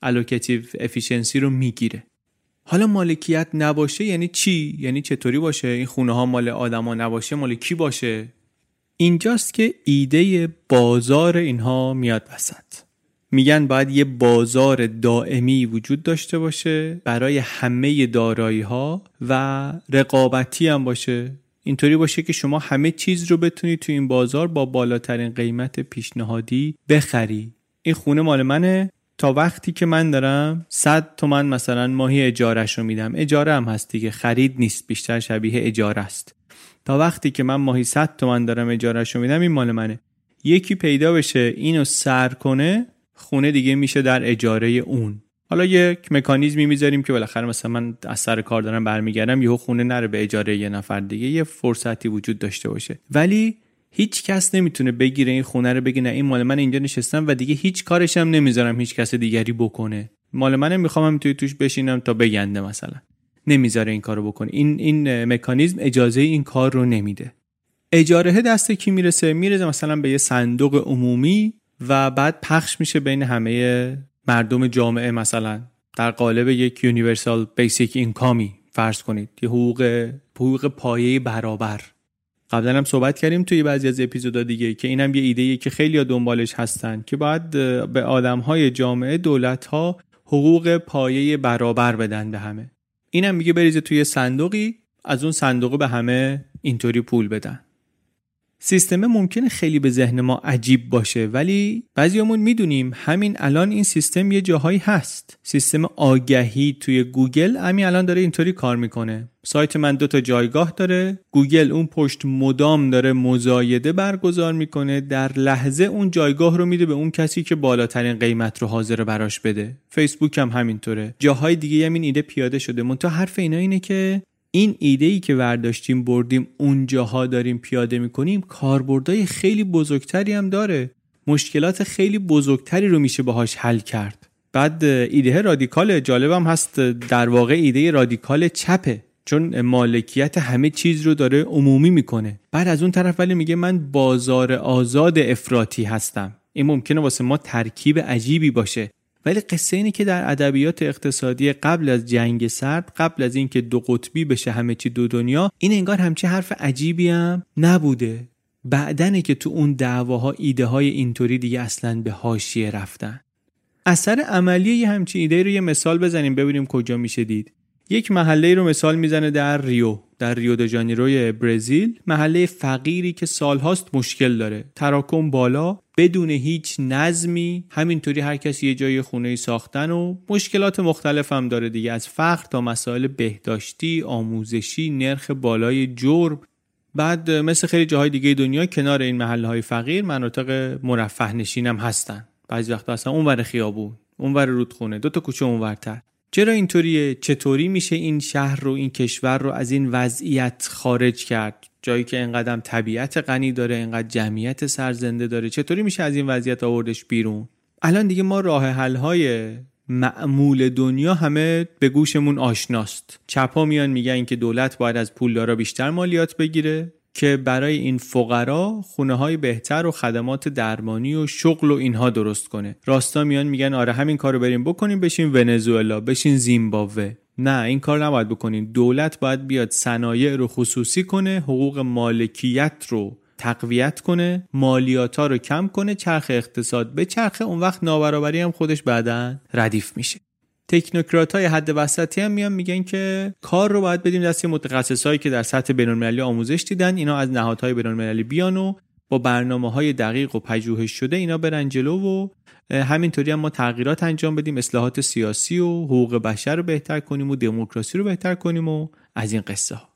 allocative efficiency رو می‌گیره. حالا مالکیت نباشه یعنی چی؟ یعنی چطوری باشه؟ این خونه ها مال آدما نباشه مال کی باشه؟ اینجاست که ایده بازار اینها میاد وسط. میگن باید یه بازار دائمی وجود داشته باشه برای همه دارایی ها و رقابتی هم باشه. اینطوری باشه که شما همه چیز رو بتونید تو این بازار با بالاترین قیمت پیشنهادی بخری. این خونه مال منه تا وقتی که من دارم 100 تومن مثلا ماهی اجارش رو میدم. اجاره هم هست دیگه. خرید نیست. بیشتر شبیه اجاره است. تا وقتی که من ماهی 100 تومن دارم اجارش رو میدم این مال منه. یکی پیدا بشه اینو سر کنه خونه دیگه میشه در اجاره اون. حالا یک مکانیزمی می‌ذاریم که بالاخره مثلا من از سر کار دارم برمیگردم یهو خونه نره به اجاره یه نفر دیگه. یه فرصتی وجود داشته باشه. ولی هیچ کس نمی‌تونه بگیره این خونه رو بگه نه این مال من اینجا نشستم و دیگه هیچ کارش هم نمی‌ذارم هیچ کس دیگری بکنه. مال منه می‌خوام توی توش بشینم تا بگنده مثلا. نمی‌ذاره این کارو بکنه. این این مکانیزم اجازه این کار رو نمیده. اجاره دست کی می‌رسه؟ می‌رسه مثلا به یه صندوق عمومی و بعد پخش میشه بین همه مردم جامعه مثلا. در قالب یک یونیورسال بیسیک اینکامی فرض کنید. یه حقوق حقوق پایه برابر. قبلا هم صحبت کردیم توی بعضی از اپیزودا دیگه که اینم یه ایده که خیلی دنبالش هستن که باید به آدمهای جامعه دولت ها حقوق پایه برابر بدن به همه. اینم میگه بریزه توی صندوقی از اون صندوق به همه اینطوری پول بدن. سیستم ممکنه خیلی به ذهن ما عجیب باشه ولی بعضیامون می‌دونیم همین الان این سیستم یه جاهایی هست. سیستم آگهی توی گوگل همین الان داره اینطوری کار می‌کنه. سایت من دو تا جایگاه داره. گوگل اون پشت مدام داره مزایده برگزار می‌کنه. در لحظه اون جایگاه رو میده به اون کسی که بالاترین قیمت رو حاضر براش بده. فیسبوک هم همینطوره. جاهای دیگه هم این ایده پیاده شده. منتها حرف اینا اینه که این ایده ای که ورداشتیم بردیم اونجاها داریم پیاده می‌کنیم کاربردهای خیلی بزرگتری هم داره. مشکلات خیلی بزرگتری رو میشه باهاش حل کرد. بعد ایده رادیکال جالبم هست در واقع ایده رادیکال چپه چون مالکیت همه چیز رو داره عمومی می‌کنه. بعد از اون طرف ولی میگه من بازار آزاد افراطی هستم. این ممکنه واسه ما ترکیب عجیبی باشه. ولی قصه اینه که در ادبیات اقتصادی قبل از جنگ سرد قبل از اینکه دو قطبی بشه همه چی دو دنیا این انگار همچی حرف عجیبی هم نبوده. بعدنه که تو اون دعواها ایده های اینطوری دیگه اصلا به حاشیه رفتن. اثر عملی یه همچین ایده رو یه مثال بزنیم ببینیم کجا میشه دید. یک محله رو مثال می‌زنه در ریو در ریو د ژانیروی برزیل. محله فقیری که سالهاست مشکل داره. تراکم بالا بدون هیچ نظمی. همینطوری هر کسی یه جای خونه ساختن و مشکلات مختلف هم داره دیگه. از فقر تا مسائل بهداشتی آموزشی نرخ بالای جرم. بعد مثل خیلی جاهای دیگه دنیا کنار این محله های فقیر مناطق مرفه نشین هم هستن. بعضی وقتا اصلا اونور خیابون اونور رودخونه دو تا کوچه اونورتر. چرا اینطوریه؟ چطوری میشه این شهر رو این کشور رو از این وضعیت خارج کرد؟ جایی که اینقدر طبیعت غنی داره اینقدر جمعیت سرزنده داره چطوری میشه از این وضعیت آوردش بیرون؟ الان دیگه ما راه حل های معمول دنیا همه به گوشمون آشناست. چپا میان میگن که دولت باید از پولدارا بیشتر مالیات بگیره. که برای این فقرا خونه های بهتر و خدمات درمانی و شغل و اینها درست کنه. راستا میان میگن آره همین کارو بریم بکنیم بشین ونزوئلا بشین زیمبابوه. نه این کار نباید بکنین. دولت باید بیاد صنایع رو خصوصی کنه حقوق مالکیت رو تقویت کنه مالیات ها رو کم کنه چرخ اقتصاد به چرخ اون وقت نابرابری هم خودش بعدا ردیف میشه. تکنوکرات های حد وسطی هم میان میگن که کار رو باید بدیم دست متخصصایی که در سطح بینالمللی آموزش دیدن. اینا از نهادهای بینالمللی بیان و با برنامه های دقیق و پژوهش شده اینا برن جلو و همینطوری هم ما تغییرات انجام بدیم اصلاحات سیاسی و حقوق بشر رو بهتر کنیم و دموکراسی رو بهتر کنیم و از این قصه ها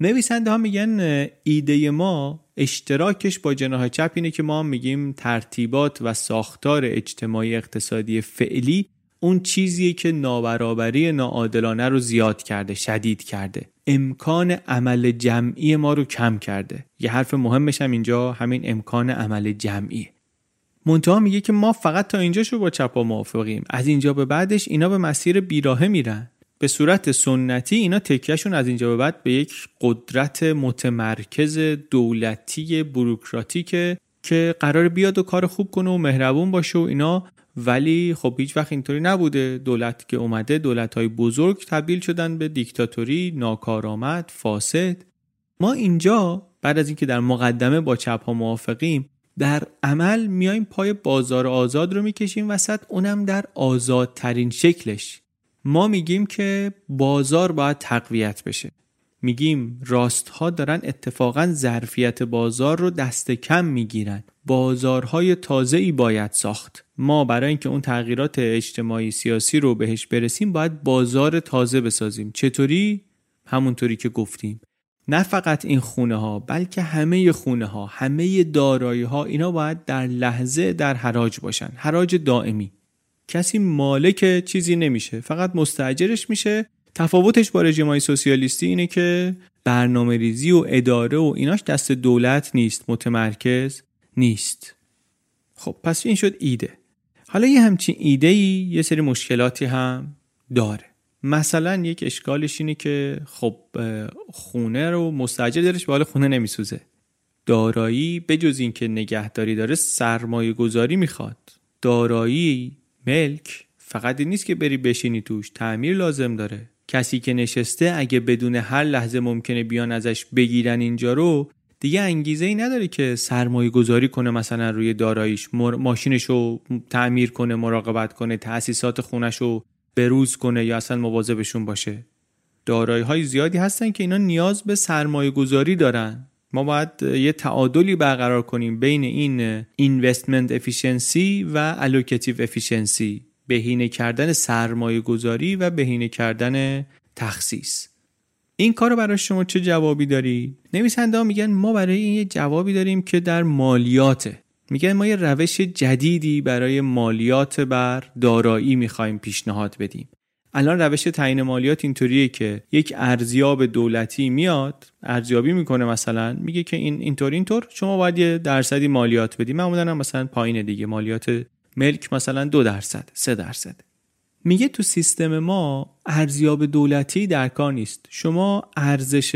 نویسنده ها میگن ایده ما اشتراکش با جناح چپ اینه که ما میگیم ترتیبات و ساختار اجتماعی اقتصادی فعلی اون چیزیه که نابرابری ناعادلانه رو زیاد کرده شدید کرده. امکان عمل جمعی ما رو کم کرده. یه حرف مهمش هم اینجا همین امکان عمل جمعی. منتها میگه که ما فقط تا اینجا شو با چپا موافقیم. از اینجا به بعدش اینا به مسیر بیراهه میرن. به صورت سنتی اینا تکیهشون از اینجا به بعد به یک قدرت متمرکز دولتی بروکراتیکه که قرار بیاد و کار خوب کنه و مهربون باشه و اینا ولی خب هیچ وقت اینطوری نبوده. دولت که اومده دولت های بزرگ تبدیل شدن به دیکتاتوری ناکارآمد فاسد. ما اینجا بعد از اینکه در مقدمه با چپ ها موافقیم در عمل میایم پای بازار آزاد رو می‌کشیم وسط اونم در آزادترین شکلش. ما میگیم که بازار باید تقویت بشه. میگیم راست ها دارن اتفاقا ظرفیت بازار رو دست کم می‌گیرن. بازارهای تازه ای باید ساخت. ما برای اینکه اون تغییرات اجتماعی سیاسی رو بهش برسیم باید بازار تازه بسازیم. چطوری؟ همونطوری که گفتیم. نه فقط این خونه ها بلکه همه خونه ها همه دارایی ها اینا باید در لحظه در حراج باشن. حراج دائمی. کسی مالک چیزی نمیشه. فقط مستجرش میشه. تفاوتش با رژیم سوسیالیستی اینه که برنامه ریزی و اداره و ایناش دست دولت نیست متمرکز. نیست. خب پس این شد ایده. حالا یه همچین ایده ای یه سری مشکلاتی هم داره. مثلا یک اشکالش اینه که خب خونه رو مستجر دارش به حال خونه نمیسوزه. دارایی بجز اینکه نگهداری داره سرمایه گذاری می‌خواد. دارایی ملک فقط نیست که بری بشینی توش تعمیر لازم داره. کسی که نشسته اگه بدون هر لحظه ممکنه بیان ازش بگیرن اینجا رو دیگه انگیزه ای نداره که سرمایه گذاری کنه مثلا روی داراییش ماشینش رو تعمیر کنه مراقبت کنه تأسیسات خونش رو بروز کنه یا اصلا مواظبشون باشه. دارایی های زیادی هستن که اینا نیاز به سرمایه گذاری دارن. ما باید یه تعادلی برقرار کنیم بین این investment efficiency و allocative efficiency بهینه کردن سرمایه گذاری و بهینه کردن تخصیص. این کار برای شما چه جوابی داری؟ نویسنده ها میگن ما برای این یه جوابی داریم که در مالیاته. میگن ما یه روش جدیدی برای مالیات بر دارایی می‌خوایم پیشنهاد بدیم. الان روش تعیین مالیات اینطوریه که یک ارزیاب دولتی میاد ارزیابی می‌کنه مثلا میگه که این اینطور اینطور شما باید یه درصدی مالیات بدی. معمولا مثلا پایین دیگه. مالیات ملک مثلا دو درصد سه درصد. میگه تو سیستم ما ارزیاب دولتی در کار نیست. شما ارزش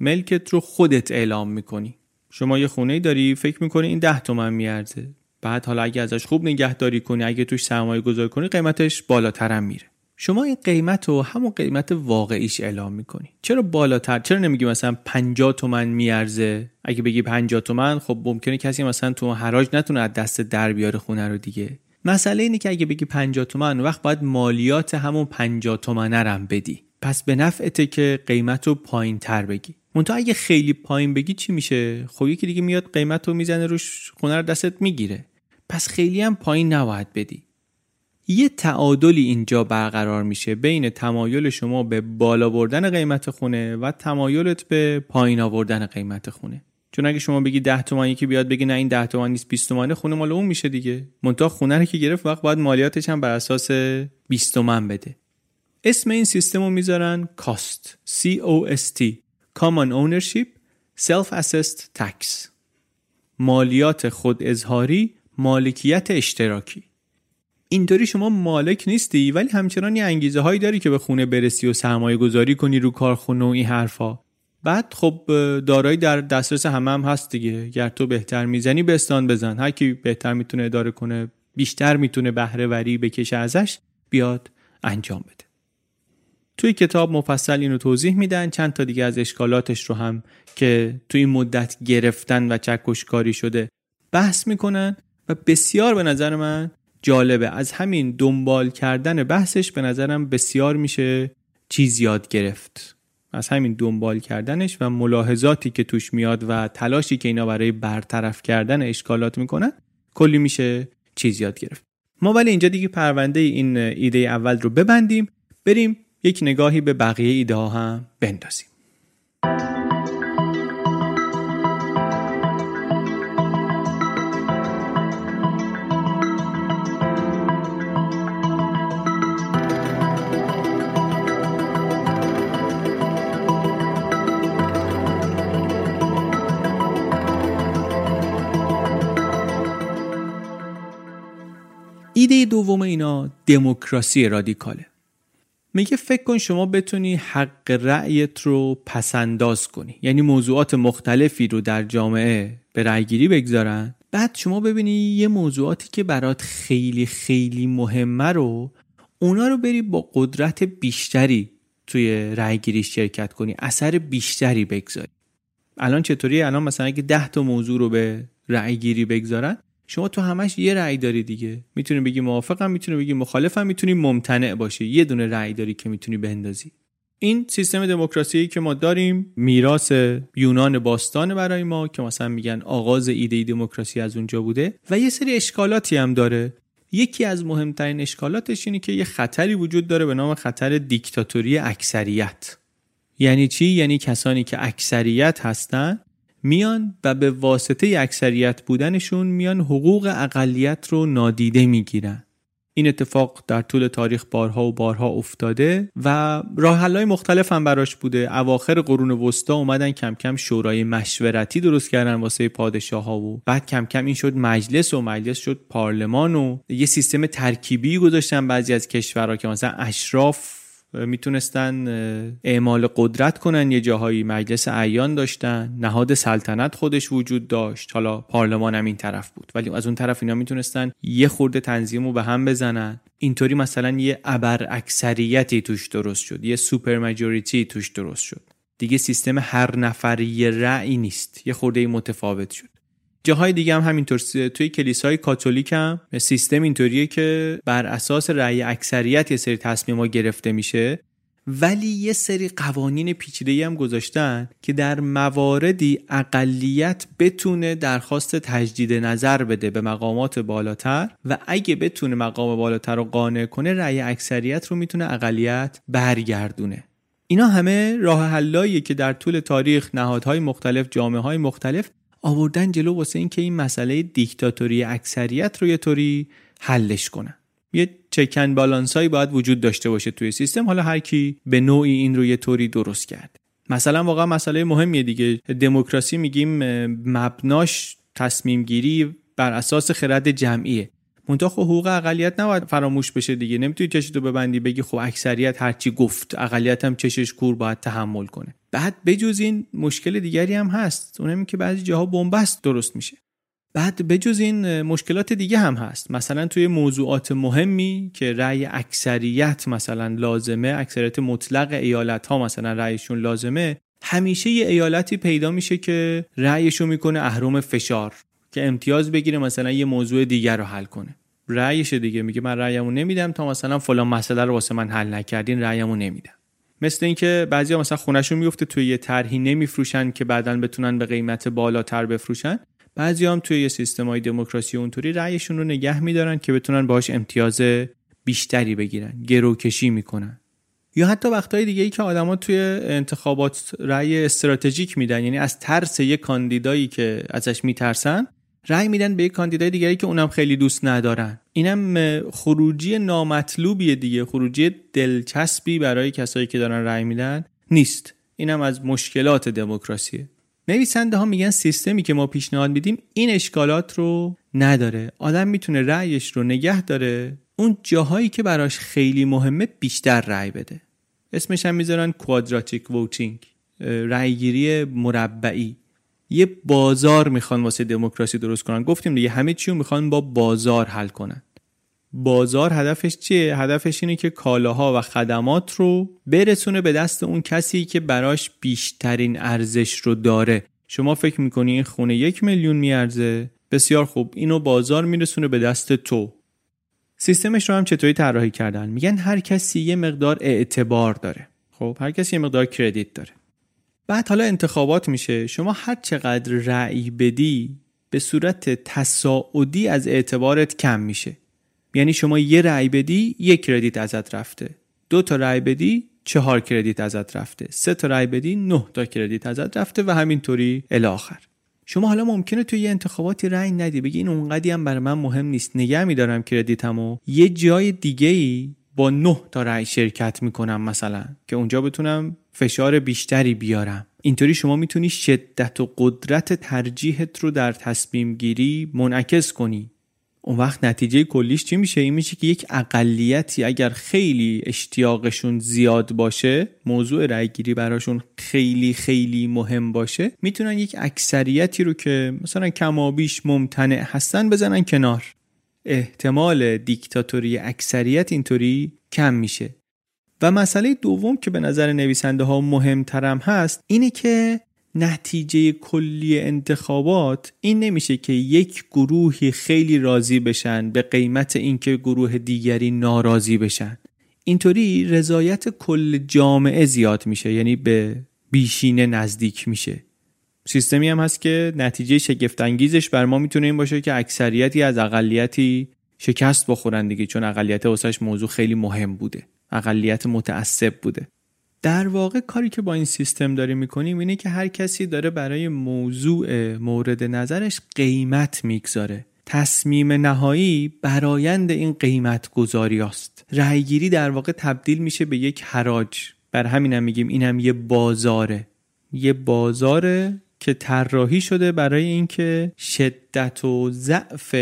ملکت رو خودت اعلام می‌کنی. شما یه خونه داری فکر می‌کنی این ده تومن میارزه. بعد حالا اگه ازش خوب نگهداری کنی اگه توش سرمایه گذاری کنی قیمتش بالاتر هم میره. شما این قیمت رو همون قیمت واقعیش اعلام می‌کنی. چرا بالاتر؟ چرا نمیگی مثلا 50 تومن میارزه؟ اگه بگی 50 تومن خب ممکنه کسی مثلا تو حراج نتونه از دست در بیاره خونه رو دیگه. مسئله اینه که اگه بگی 50 تومن وقت باید مالیات همون 50 تومنه رم بدی. پس به نفعته که قیمت رو پایین تر بگی. منتها اگه خیلی پایین بگی چی میشه؟ خب یکی دیگه میاد قیمت رو می‌زنه روش خونه رو دستت می‌گیره. پس خیلی هم پایین نباید بدی. یه تعادلی اینجا برقرار میشه بین تمایل شما به بالا بردن قیمت خونه و تمایلت به پایین آوردن قیمت خونه. چون اگه شما بگی 10 تومن یکی بیاد بگی نه این 10 تومن نیست 20 تومنه خونه مال اون میشه دیگه. منتها خونه رو که گرفت وقت باید مالیاتش هم بر اساس 20 تومن بده. اسم این سیستم رو می‌ذارن کاست C O S T Common Ownership Self Assessed Tax. مالیات خود اظهاری مالکیت اشتراکی. اینطوری شما مالک نیستی ولی همچنان یه انگیزه هایی داری که به خونه برسی و سرمایه گذاری کنی رو کارخونه و این حرفا. بعد خب دارایی در دسترس همه هم هست دیگه. گر تو بهتر می‌زنی بستان بزن. هر کی بهتر می‌تونه اداره کنه بیشتر می‌تونه بهره وری بکشه ازش بیاد انجام بده. توی کتاب مفصل اینو توضیح میدن. چند تا دیگه از اشکالاتش رو هم که توی این مدت گرفتن و چکشکاری شده بحث می‌کنن و بسیار به نظر من جالبه. از همین دنبال کردن بحثش به نظرم بسیار میشه چیز یاد گرفت. از همین دنبال کردنش و ملاحظاتی که توش میاد و تلاشی که اینا برای برطرف کردن اشکالات می‌کنن کلی میشه چیز یاد گرفت. ما ولی اینجا دیگه پرونده این ایده اول رو ببندیم بریم یک نگاهی به بقیه ایده ها هم بندازیم. ایده دوم اینا دموکراسی رادیکاله. میگه فکر کن شما بتونی حق رأیت رو پسنداز کنی. یعنی موضوعات مختلفی رو در جامعه به رأیگیری بگذارن. بعد شما ببینی یه موضوعاتی که برات خیلی خیلی مهمه رو اونا رو بری با قدرت بیشتری توی رأیگیری شرکت کنی. اثر بیشتری بگذاری. الان چطوری الان مثلا اگه ده تا موضوع رو به رأیگیری بگذارن شما تو همش یه رأی داری دیگه. می‌تونی بگی موافقم می‌تونی بگی مخالفم می‌تونی ممتنع باشی. یه دونه رأی داری که می‌تونی بندازی. این سیستم دموکراسی که ما داریم میراث یونان باستان برای ما که مثلا میگن آغاز ایده دموکراسی از اونجا بوده و یه سری اشکالاتی هم داره. یکی از مهمترین اشکالاتش اینه که یه خطری وجود داره به نام خطر دیکتاتوری اکثریت. یعنی چی؟ یعنی کسانی که اکثریت هستن میان و به واسطه اکثریت بودنشون میان حقوق اقلیت رو نادیده می‌گیرن. این اتفاق در طول تاریخ بارها و بارها افتاده و راه حلای مختلف هم براش بوده. اواخر قرون وسطا اومدن کم کم شورای مشورتی درست کردن واسه پادشاه ها و بعد کم کم این شد مجلس و مجلس شد پارلمان و یه سیستم ترکیبی گذاشتن بعضی از کشورها که مثلا اشراف می‌تونستن اعمال قدرت کنن. یه جاهایی مجلس ایان داشتن. نهاد سلطنت خودش وجود داشت. حالا پارلمان هم این طرف بود. ولی از اون طرف اینا می‌تونستن یه خورده تنظیم رو به هم بزنن. اینطوری مثلا یه ابر اکثریتی توش درست شد. یه سوپر ماجوریتی توش درست شد. دیگه سیستم هر نفری رأی نیست. یه خورده متفاوت شد. جاهای دیگه هم همینطور توی کلیسای کاتولیک هم سیستم اینطوریه که بر اساس رأی اکثریت یه سری تصمیم گرفته میشه. ولی یه سری قوانین پیچیده هم گذاشتن که در مواردی اقلیت بتونه درخواست تجدید نظر بده به مقامات بالاتر و اگه بتونه مقام بالاتر رو قانع کنه رأی اکثریت رو می‌تونه اقلیت برگردونه. اینا همه راه حلاییه که در طول تاریخ نهادهای مختلف جامعه های مختلف آوردن جلو واسه اینکه این مسئله دیکتاتوری اکثریت رو یه طوری حلش کنن یه چکن بالانس هایی باید وجود داشته باشه توی سیستم. حالا هر کی به نوعی این رو یه طوری درست کرد. مثلا واقعا مسئله مهمیه دیگه. دموکراسی میگیم مبناش تصمیم گیری بر اساس خرد جمعیه. منتها خب حقوق اقلیت نباید فراموش بشه دیگه. نمی‌تونی چشتو ببندی بگی خب اکثریت هرچی گفت اقلیت هم چشش کور باید تحمل کنه. بعد بجز این مشکل دیگری هم هست. اونم که بعضی جاها بنبست درست میشه. بعد بجز این مشکلات دیگه هم هست. مثلا توی موضوعات مهمی که رأی اکثریت مثلا لازمه اکثریت مطلق ایالت ها مثلا رأیشون لازمه همیشه یه ایالتی پیدا میشه که رأیشو می‌کنه اهرم فشار. که امتیاز بگیره مثلا یه موضوع دیگر رو حل کنه. رأیش دیگه میگه من رأیمو نمیدم تا مثلا فلان مسئله رو واسه من حل نکردین رأیمو نمیدم. مثل اینکه بعضیا مثلا خونهشون میفته توی یه طرحی نمیفروشن که بعدا بتونن به قیمت بالاتر بفروشن. بعضی هم توی یه سیستم های دموکراسی اونطوری رأیشون رو نگه میدارن که بتونن باش امتیاز بیشتری بگیرن گروکشی می‌کنن. یا حتی وقتهای دیگه ای که آدما توی انتخابات رأی استراتژیک میدن یعنی از ترس یه کاندیدایی که ازش میترسن رأی میدن به یک کاندیدای دیگری که اونم خیلی دوست ندارن. اینم خروجی نامطلوبیه دیگه. خروجی دلچسبی برای کسایی که دارن رأی میدن نیست. اینم از مشکلات دموکراسیه. نویسنده ها میگن سیستمی که ما پیشنهاد میدیم این اشکالات رو نداره. آدم می‌تونه رأیش رو نگه داره. اون جاهایی که براش خیلی مهمه بیشتر رأی بده. اسمش هم می‌ذارن کوادراتیک ووتینگ رأیگیری مربعی. یه بازار می‌خوان واسه دموکراسی درست کنن. گفتیم دیگه همه چی می‌خوان با بازار حل کنن. بازار هدفش چیه؟ هدفش اینه که کالاها و خدمات رو برسونه به دست اون کسی که براش بیشترین ارزش رو داره. شما فکر می‌کنی این خونه یک میلیون میارزه؟ بسیار خوب. اینو بازار میرسونه به دست تو. سیستمش رو هم چطوری طراحی کردن؟ میگن هر کسی یه مقدار اعتبار داره. خب هر کسی یه مقدار کردیت داره. بعد حالا انتخابات میشه. شما هر چقدر رأی بدی به صورت تصاعدی از اعتبارت کم میشه. یعنی شما یه رأی بدی یک کردیت ازت رفته. دو تا رأی بدی چهار کردیت ازت رفته. سه تا رأی بدی نه تا کردیت ازت رفته و همینطوری الاخر شما حالا ممکنه توی یه انتخاباتی رأی ندی. بگی این اونقدی هم برای من مهم نیست. نگه میدارم کردیتمو. یه جای دیگه ای با نه تا رأی شرکت می‌کنم مثلا که اونجا بتونم فشار بیشتری بیارم. اینطوری شما می‌تونی شدت و قدرت ترجیحت رو در تصمیم گیری منعکس کنی. اون وقت نتیجه کلیش چی میشه؟ این میشه که یک اقلیتی اگر خیلی اشتیاقشون زیاد باشه موضوع رأیگیری براشون خیلی خیلی مهم باشه می‌تونن یک اکثریتی رو که مثلا کمابیش ممتنع هستن بزنن کنار. احتمال دیکتاتوری اکثریت اینطوری کم میشه. و مسئله دوم که به نظر نویسنده ها مهمترم هست اینه که نتیجه کلی انتخابات این نمیشه که یک گروهی خیلی راضی بشن به قیمت اینکه گروه دیگری ناراضی بشن. اینطوری رضایت کل جامعه زیاد میشه یعنی به بیشینه نزدیک میشه. سیستمی هم هست که نتیجه شگفت انگیزش بر ما می‌تونه این باشه که اکثریتی از اقلیتی شکست بخورن دیگه چون اقلیت واسش موضوع خیلی مهم بوده. اقلیت متعصب بوده. در واقع کاری که با این سیستم داریم می‌کنیم اینه که هر کسی داره برای موضوع مورد نظرش قیمت می‌گذاره. تصمیم نهایی برایند این قیمت گذاری است. رأیگیری در واقع تبدیل میشه به یک حراج. بر همینم میگیم اینم یه بازاره. یه بازاره که طراحی شده برای اینکه شدت و ضعف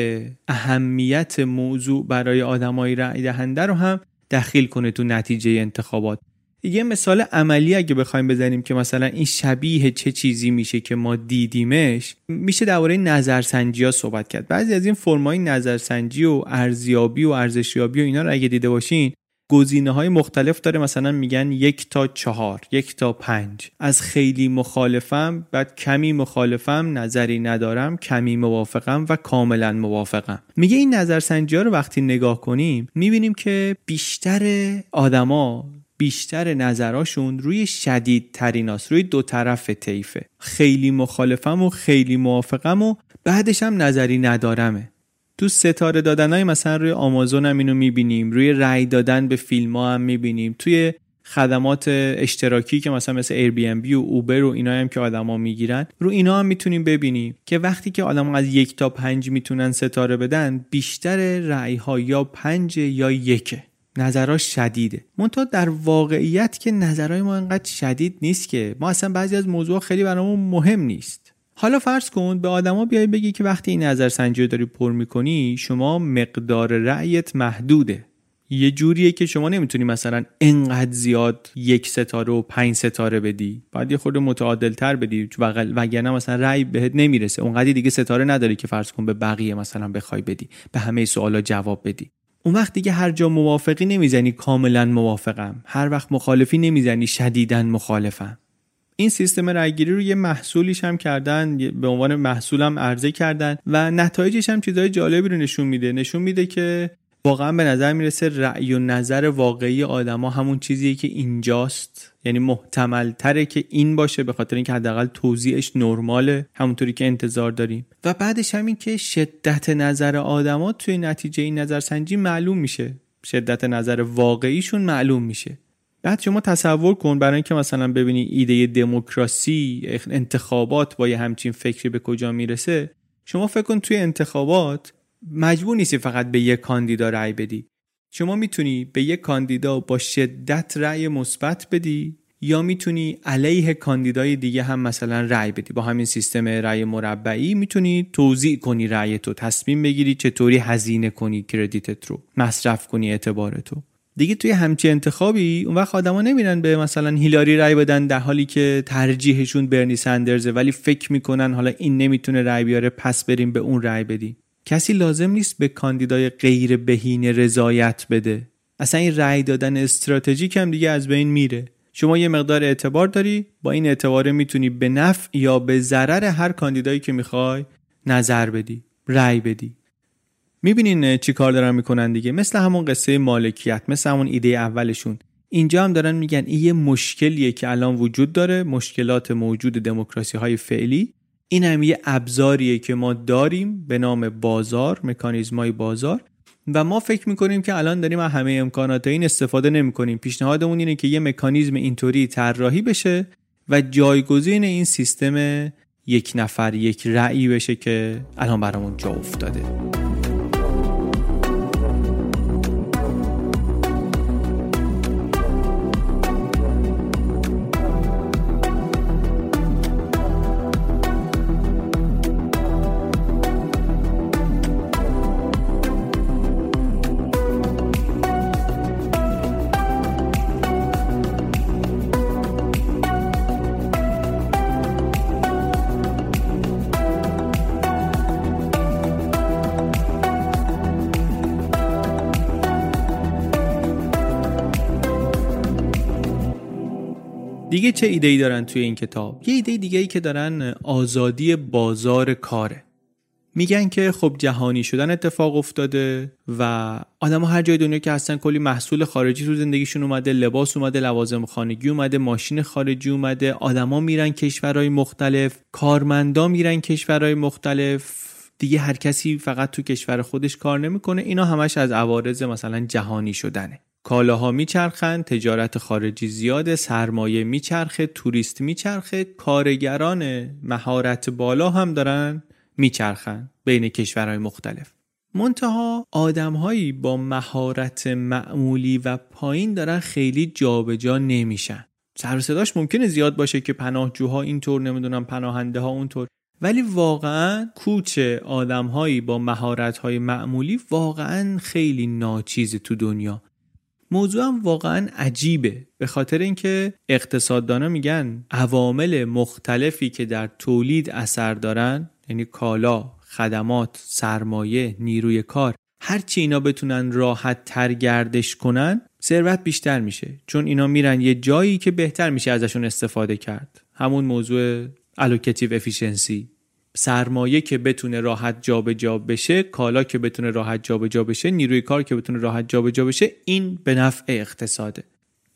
اهمیت موضوع برای آدمای رأی دهنده رو هم دخیل کنه تو نتیجه انتخابات. یه مثال عملی اگه بخوایم بزنیم که مثلا این شبیه چه چیزی میشه که ما دیدیمش میشه درباره نظرسنجی ها صحبت کرد. بعضی از این فرمای نظرسنجی و ارزیابی و ارزشیابی و اینا رو اگه دیده باشین گزینه های مختلف داره. مثلا میگن یک تا چهار یک تا پنج. از خیلی مخالفم بعد کمی مخالفم نظری ندارم. کمی موافقم و کاملا موافقم. میگه این نظرسنجی ها رو وقتی نگاه کنیم می‌بینیم که بیشتر آدما بیشتر نظراشون روی شدید تریناست روی دو طرف طیفه. خیلی مخالفم و خیلی موافقم و بعدش هم نظری ندارمه. تو ستاره دادن های مثلا روی آمازون هم اینو می‌بینیم روی رأی دادن به فیلم ها هم می‌بینیم. توی خدمات اشتراکی که مثلا مثل ایر بی ام بی و اوبر و اینا هم که آدما می‌گیرن رو اینا هم می‌تونیم ببینیم که وقتی که آدما از یک تا پنج می‌تونن ستاره بدن بیشتر رأی ها یا پنج یا یکه. نظراش شدیده. منتها در واقعیت که نظرهای ما انقدر شدید نیست که. ما اصلا بعضی از موضوع خیلی برامون مهم نیست. حالا فرض کن به آدما بیای بگی که وقتی این نظرسنجی رو داری پر می‌کنی شما مقدار رأیت محدوده. یه جوریه که شما نمی‌تونی مثلا انقدر زیاد یک ستاره و پنج ستاره بدی. باید یه خورده متعادل تر بدی وگرنه مثلا رأی بهت نمی‌رسه. اونقدر دیگه ستاره نداری که فرض کن به بقیه مثلا بخوای بدی. به همه سوالا جواب بدی. اون وقت دیگه هر جا موافقی نمی‌زنی. کاملا موافقم. هر وقت مخالفی نمی‌زنی. شدیدا مخالفم. این سیستم رأیگیری رو یه محصولیش هم کردن به عنوان محصولم عرضه کردن و نتایجش هم چیزای جالبی رو نشون میده. نشون میده که واقعا به نظر می‌رسه رأی و نظر واقعی آدما همون چیزیه که اینجاست. یعنی محتمل تره که این باشه به خاطر اینکه حداقل توضیحش نرماله همونطوری که انتظار داریم. و بعدش همین که شدت نظر آدما توی نتیجه این نظرسنجی معلوم میشه. شدت نظر واقعیشون معلوم میشه. بعد شما تصور کن برای اینکه مثلا ببینی ایده دموکراسی انتخابات با یه همچین فکری به کجا می‌رسه شما فکر کن توی انتخابات مجبور نیستی فقط به یک کاندیدا رأی بدی. شما می‌تونی به یک کاندیدا با شدت رأی مثبت بدی یا می‌تونی علیه کاندیدای دیگه هم مثلا رأی بدی. با همین سیستم رأی مربعی می‌تونی توضیح کنی رأی تو تصمیم بگیری چطوری هزینه کنی کردیتت رو مصرف کنی اعتبار تو. دیگه توی همچی انتخابی اون وقت آدما نمیرن به مثلا هیلاری رای بدن در حالی که ترجیحشون برنی سندرزه ولی فکر می‌کنن حالا این نمی‌تونه رای بیاره پس بریم به اون رای بدیم. کسی لازم نیست به کاندیدای غیر بهینه رضایت بده. اصلا این رأی دادن استراتژیک هم دیگه از بین میره. شما یه مقدار اعتبار داری با این اعتبار می‌تونی به نفع یا به ضرر هر کاندیدایی که می‌خوای نظر بدی رأی بدی. می‌بینین چی کار دارن می‌کنن دیگه؟ مثل همون قصه مالکیت مثل همون ایده اولشون. اینجا هم دارن میگن این یه مشکلیه که الان وجود داره مشکلات موجود دموکراسی های فعلی. این هم یه ابزاریه که ما داریم به نام بازار مکانیزمای بازار. و ما فکر می‌کنیم که الان داریم از همه امکانات این استفاده نمی‌کنیم. پیشنهادمون اینه که یه مکانیزم اینطوری طراحی بشه و جایگزین این سیستم یک نفر یک رأی بشه که الان برامون جا افتاده. چه ایده ای دارن توی این کتاب؟ یه ایده دیگه ای که دارن آزادی بازار کاره. میگن که خب جهانی شدن اتفاق افتاده و آدم هر جای دنیا که هستن کلی محصول خارجی تو زندگیشون اومده لباس اومده لوازم خانگی اومده ماشین خارجی اومده آدما میرن کشورهای مختلف کارمندا میرن کشورهای مختلف. دیگه هر کسی فقط تو کشور خودش کار نمی‌کنه. اینا همش از عوارض مثلا جهانی شدنه. کالاها میچرخن تجارت خارجی زیاده سرمایه میچرخه توریست میچرخه کارگران مهارت بالا هم دارن میچرخن بین کشورهای مختلف. منتها آدمهایی با مهارت معمولی و پایین دارن خیلی جابجا جا نمیشن. سر صداش ممکنه زیاد باشه که پناهجوها اینطور نمی‌دونم پناهنده ها اونطور. ولی واقعا کوچ آدمهایی با مهارت معمولی واقعا خیلی ناچیزه تو دنیا. موضوع هم واقعا عجیبه به خاطر اینکه اقتصاددانا میگن عوامل مختلفی که در تولید اثر دارن یعنی کالا، خدمات، سرمایه، نیروی کار هرچی اینا بتونن راحت تر گردش کنن ثروت بیشتر میشه چون اینا میرن یه جایی که بهتر میشه ازشون استفاده کرد. همون موضوع allocative efficiency سرمایه که بتونه راحت جابجا جا بشه کالا که بتونه راحت جابجا جا بشه نیروی کار که بتونه راحت جابجا جا بشه این به نفع اقتصاده.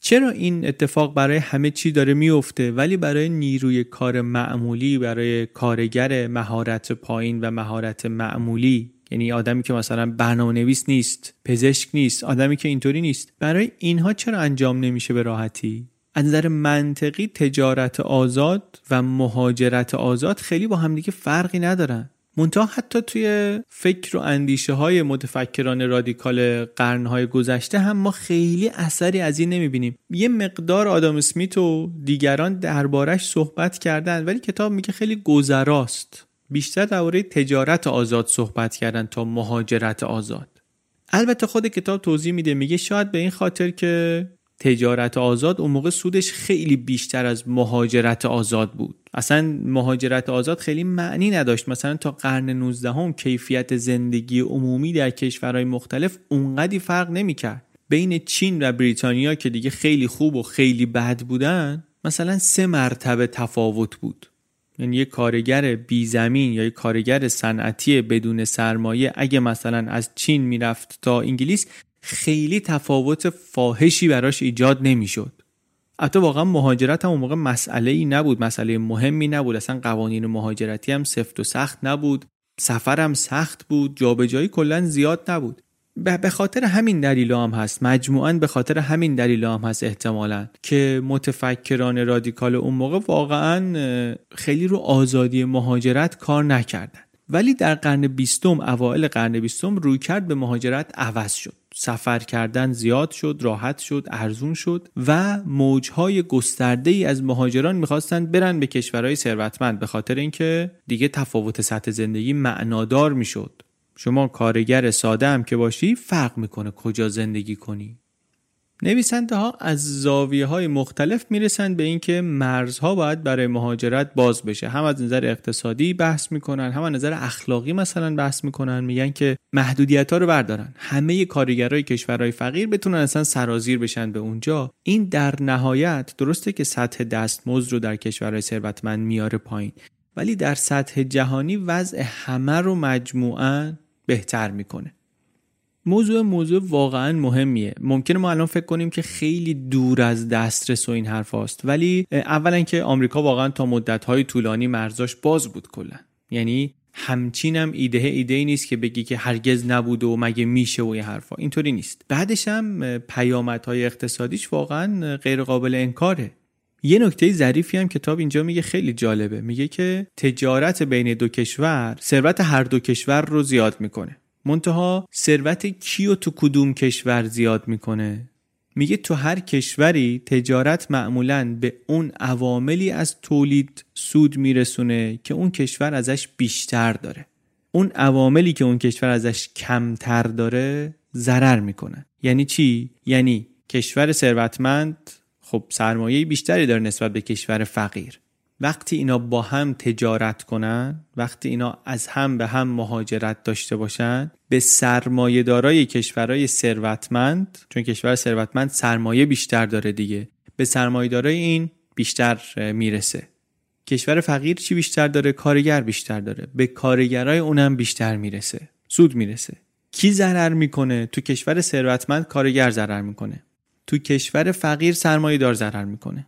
چرا این اتفاق برای همه چی داره میفته ولی برای نیروی کار معمولی برای کارگر مهارت پایین و مهارت معمولی یعنی آدمی که مثلا برنامه نویس نیست پزشک نیست آدمی که اینطوری نیست برای اینها چرا انجام نمیشه به راحتی؟ از نظر منطقی تجارت آزاد و مهاجرت آزاد خیلی با همدیگه فرقی ندارن. منتها حتی توی فکر و اندیشه های متفکران رادیکال قرنهای گذشته هم ما خیلی اثری از این نمی‌بینیم. یه مقدار آدم اسمیت و دیگران دربارش صحبت کردن ولی کتاب میگه خیلی گذراست. بیشتر درباره تجارت آزاد صحبت کردن تا مهاجرت آزاد. البته خود کتاب توضیح میده میگه شاید به این خاطر که تجارت آزاد اون موقع سودش خیلی بیشتر از مهاجرت آزاد بود. اصلا مهاجرت آزاد خیلی معنی نداشت. مثلا تا قرن 19 هم کیفیت زندگی عمومی در کشورهای مختلف اونقدی فرق نمی‌کرد. بین چین و بریتانیا که دیگه خیلی خوب و خیلی بد بودن مثلا سه مرتبه تفاوت بود. یعنی یه کارگر بی زمین یا یه کارگر صنعتی بدون سرمایه اگه مثلا از چین می‌رفت تا انگلیس خیلی تفاوت فاحشی براش ایجاد نمی‌شد. حتی واقعا مهاجرت هم اون موقع مسئله ای نبود مسئله مهمی نبود. اصلا قوانین مهاجرتی هم سفت و سخت نبود. سفر هم سخت بود جابجایی کلا زیاد نبود. به خاطر همین دلیل هم هست. مجموعا به خاطر همین دلیل هم هست احتمالا که متفکران رادیکال اون موقع واقعا خیلی رو آزادی مهاجرت کار نکردن. ولی در قرن بیستم اوایل قرن بیستم روی کرد به مهاجرت عوض شد. سفر کردن زیاد شد راحت شد ارزون شد و موجهای گسترده ای از مهاجران می‌خواستند برن به کشورهای ثروتمند به خاطر اینکه دیگه تفاوت سطح زندگی معنادار می‌شد. شما کارگر ساده هم که باشی فرق می‌کنه کجا زندگی کنی. نویسنده ها از زاویه های مختلف می‌رسند به اینکه مرزها باید برای مهاجرت باز بشه. هم از نظر اقتصادی بحث می‌کنن هم از نظر اخلاقی مثلا بحث می‌کنن میگن که محدودیت ها رو بردارن. همه کارگرای کشورهای فقیر بتونن اصلا سرازیر بشن به اونجا. این در نهایت درسته که سطح دستمزد رو در کشورهای ثروتمند میاره پایین ولی در سطح جهانی وضع همه رو مجموعاً بهتر می‌کنه. موضوع موضوع واقعا مهمیه. ممکنه ما الان فکر کنیم که خیلی دور از دسترس و این حرف هاست ولی اولا که آمریکا واقعا تا مدت های طولانی مرزاش باز بود کلا. یعنی همچین هم ایده ایده ای نیست که بگی که هرگز نبود و مگه میشه و این حرفا. اینطوری نیست. بعدش هم پیامدهای اقتصادیش واقعا غیر قابل انکاره. یه نکته ظریفی هم کتاب اینجا میگه خیلی جالبه. میگه که تجارت بین دو کشور ثروت هر دو کشور رو زیاد می‌کنه. منتها ثروت کیو تو کدوم کشور زیاد می‌کنه؟ میگه تو هر کشوری تجارت معمولا به اون عواملی از تولید سود میرسونه که اون کشور ازش بیشتر داره. اون عواملی که اون کشور ازش کمتر داره ضرر می‌کنه. یعنی چی؟ یعنی کشور ثروتمند خب سرمایه بیشتری داره نسبت به کشور فقیر. وقتی اینا با هم تجارت کنن وقتی اینا از هم به هم مهاجرت داشته باشن به سرمایه دارای کشورهای ثروتمند چون کشور ثروتمند سرمایه بیشتر داره دیگه به سرمایه دارای این بیشتر می‌رسه. کشور فقیر چی بیشتر داره؟ کارگر بیشتر داره. به کارگرای اونم بیشتر می‌رسه. سود می‌رسه. کی ضرر می‌کنه؟ تو کشور ثروتمند کارگر ضرر می‌کنه. تو کشور فقیر سرمایه دار ضرر می‌کنه.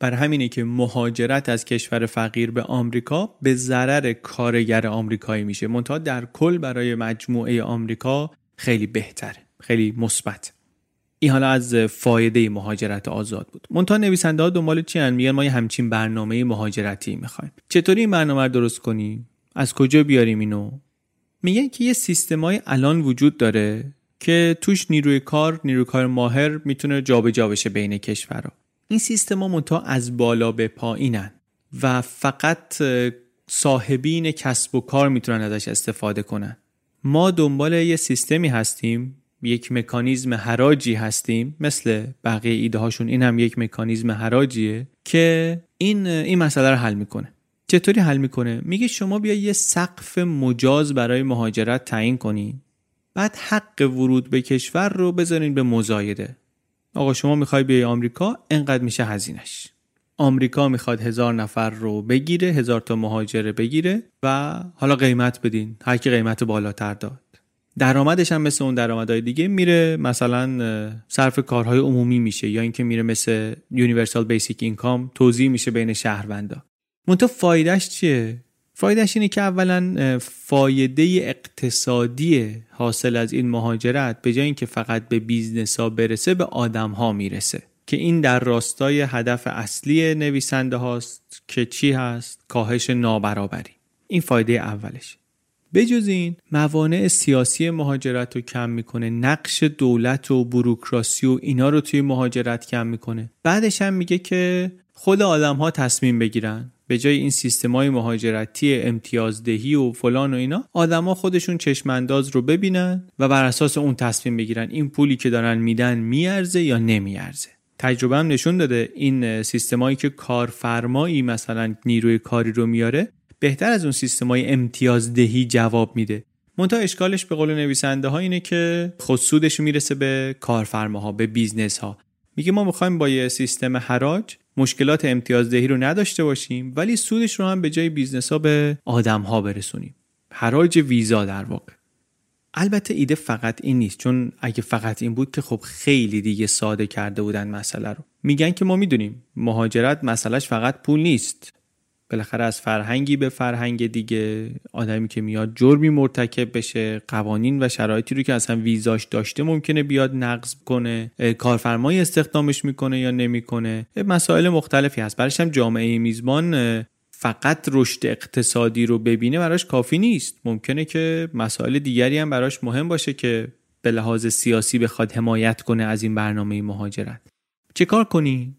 بر همینه که مهاجرت از کشور فقیر به آمریکا به ضرر کارگر آمریکایی میشه. منتها در کل برای مجموعه آمریکا خیلی بهتره خیلی مثبت. این حالا از فایده مهاجرت آزاد بود. منتها نویسنده ها دنبال چی هن؟ میگن ما یه همچین برنامه مهاجرتی می‌خوایم. چطوری این برنامه رو درست کنیم؟ از کجا بیاریم اینو؟ میگن که یه سیستمای الان وجود داره که توش نیروی کار نیروی کار ماهر می‌تونه جابجا بشه بین کشورها. این سیستم ها منتها از بالا به پایینن و فقط صاحبین کسب و کار می‌تونن ازش استفاده کنن. ما دنبال یه سیستمی هستیم یک مکانیزم حراجی هستیم مثل بقیه ایده هاشون این هم یک مکانیزم حراجیه که این این مسئله رو حل می‌کنه. چطوری حل می‌کنه؟ میگه شما بیا یه سقف مجاز برای مهاجرت تعیین کنین بعد حق ورود به کشور رو بذارین به مزایده. آقا شما می‌خوای بیای آمریکا؟ انقدر میشه هزینش آمریکا می‌خواد هزار نفر رو بگیره هزار تا مهاجره بگیره و حالا قیمت بدین. هر کی قیمت بالاتر داد. درآمدش هم مثل اون درآمدهای دیگه میره مثلا صرف کارهای عمومی میشه یا اینکه میره مثل universal basic income توزیع میشه بین شهروندا. منتها فایدهش چیه؟ فایدهش اینه که اولا فایده اقتصادی حاصل از این مهاجرت به جای اینکه فقط به business ها برسه به آدم ها می‌رسه. که این در راستای هدف اصلی نویسنده هاست که چی هست؟ کاهش نابرابری. این فایده اولش بجز این موانع سیاسی مهاجرت رو کم می‌کنه نقش دولت و بروکراسی و اینا رو توی مهاجرت کم می‌کنه. بعدش هم میگه که خود آدم ها تصمیم بگیرن. به جای این سیستمای مهاجرتی امتیازدهی و فلان و اینا آدما خودشون چشمانداز رو ببینن و بر اساس اون تصمیم بگیرن این پولی که دارن میدن میارزه یا نمیارزه. تجربه هم نشون داده این سیستمایی که کارفرمایی مثلا نیروی کاری رو میاره بهتر از اون سیستمای امتیازدهی جواب میده. منتها اشکالش به قول نویسنده ها اینه که خود سودش می‌رسه به کارفرماها به business ها میگه ما می‌خوایم با یه سیستم حراج مشکلات امتیازدهی رو نداشته باشیم ولی سودش رو هم به جای business ها به آدم ها برسونیم حراج ویزا در واقع. البته ایده فقط این نیست چون اگه فقط این بود که خب خیلی دیگه ساده کرده بودن مسئله رو. میگن که ما می‌دونیم مهاجرت مسئلهش فقط پول نیست. بالاخره از فرهنگی به فرهنگ دیگه آدمی که میاد جرمی مرتکب بشه قوانین و شرایطی رو که اصلا ویزاش داشته ممکنه بیاد نقض کنه کارفرمای استخدامش می‌کنه یا نمی‌کنه. مسائل مختلفی هست. برش هم جامعه میزبان فقط رشد اقتصادی رو ببینه براش کافی نیست. ممکنه که مسائل دیگری هم براش مهم باشه که به لحاظ سیاسی بخواد حمایت کنه از این برنامه مهاجرت. چه کار کنی؟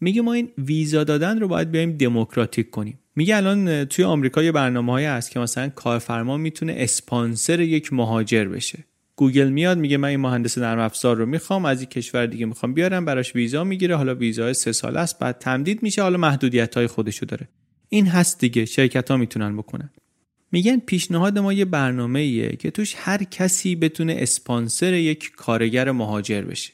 میگه ما این ویزا دادن رو باید بیایم دموکراتیک کنیم. میگه الان توی آمریکا یه برنامه هست که مثلا کارفرما می‌تونه اسپانسر یک مهاجر بشه. گوگل میاد میگه من این مهندس نرم افزار رو می‌خوام از این کشور دیگه می‌خوام بیارم براش ویزا می‌گیره. حالا ویزای سه سال است بعد تمدید میشه حالا محدودیت های خودشو داره. این هست دیگه شرکت ها می‌تونن بکنن. میگن پیشنهاد ما یه برنامه ایه که توش هر کسی بتونه اسپانسر یک کارگر مهاجر بشه.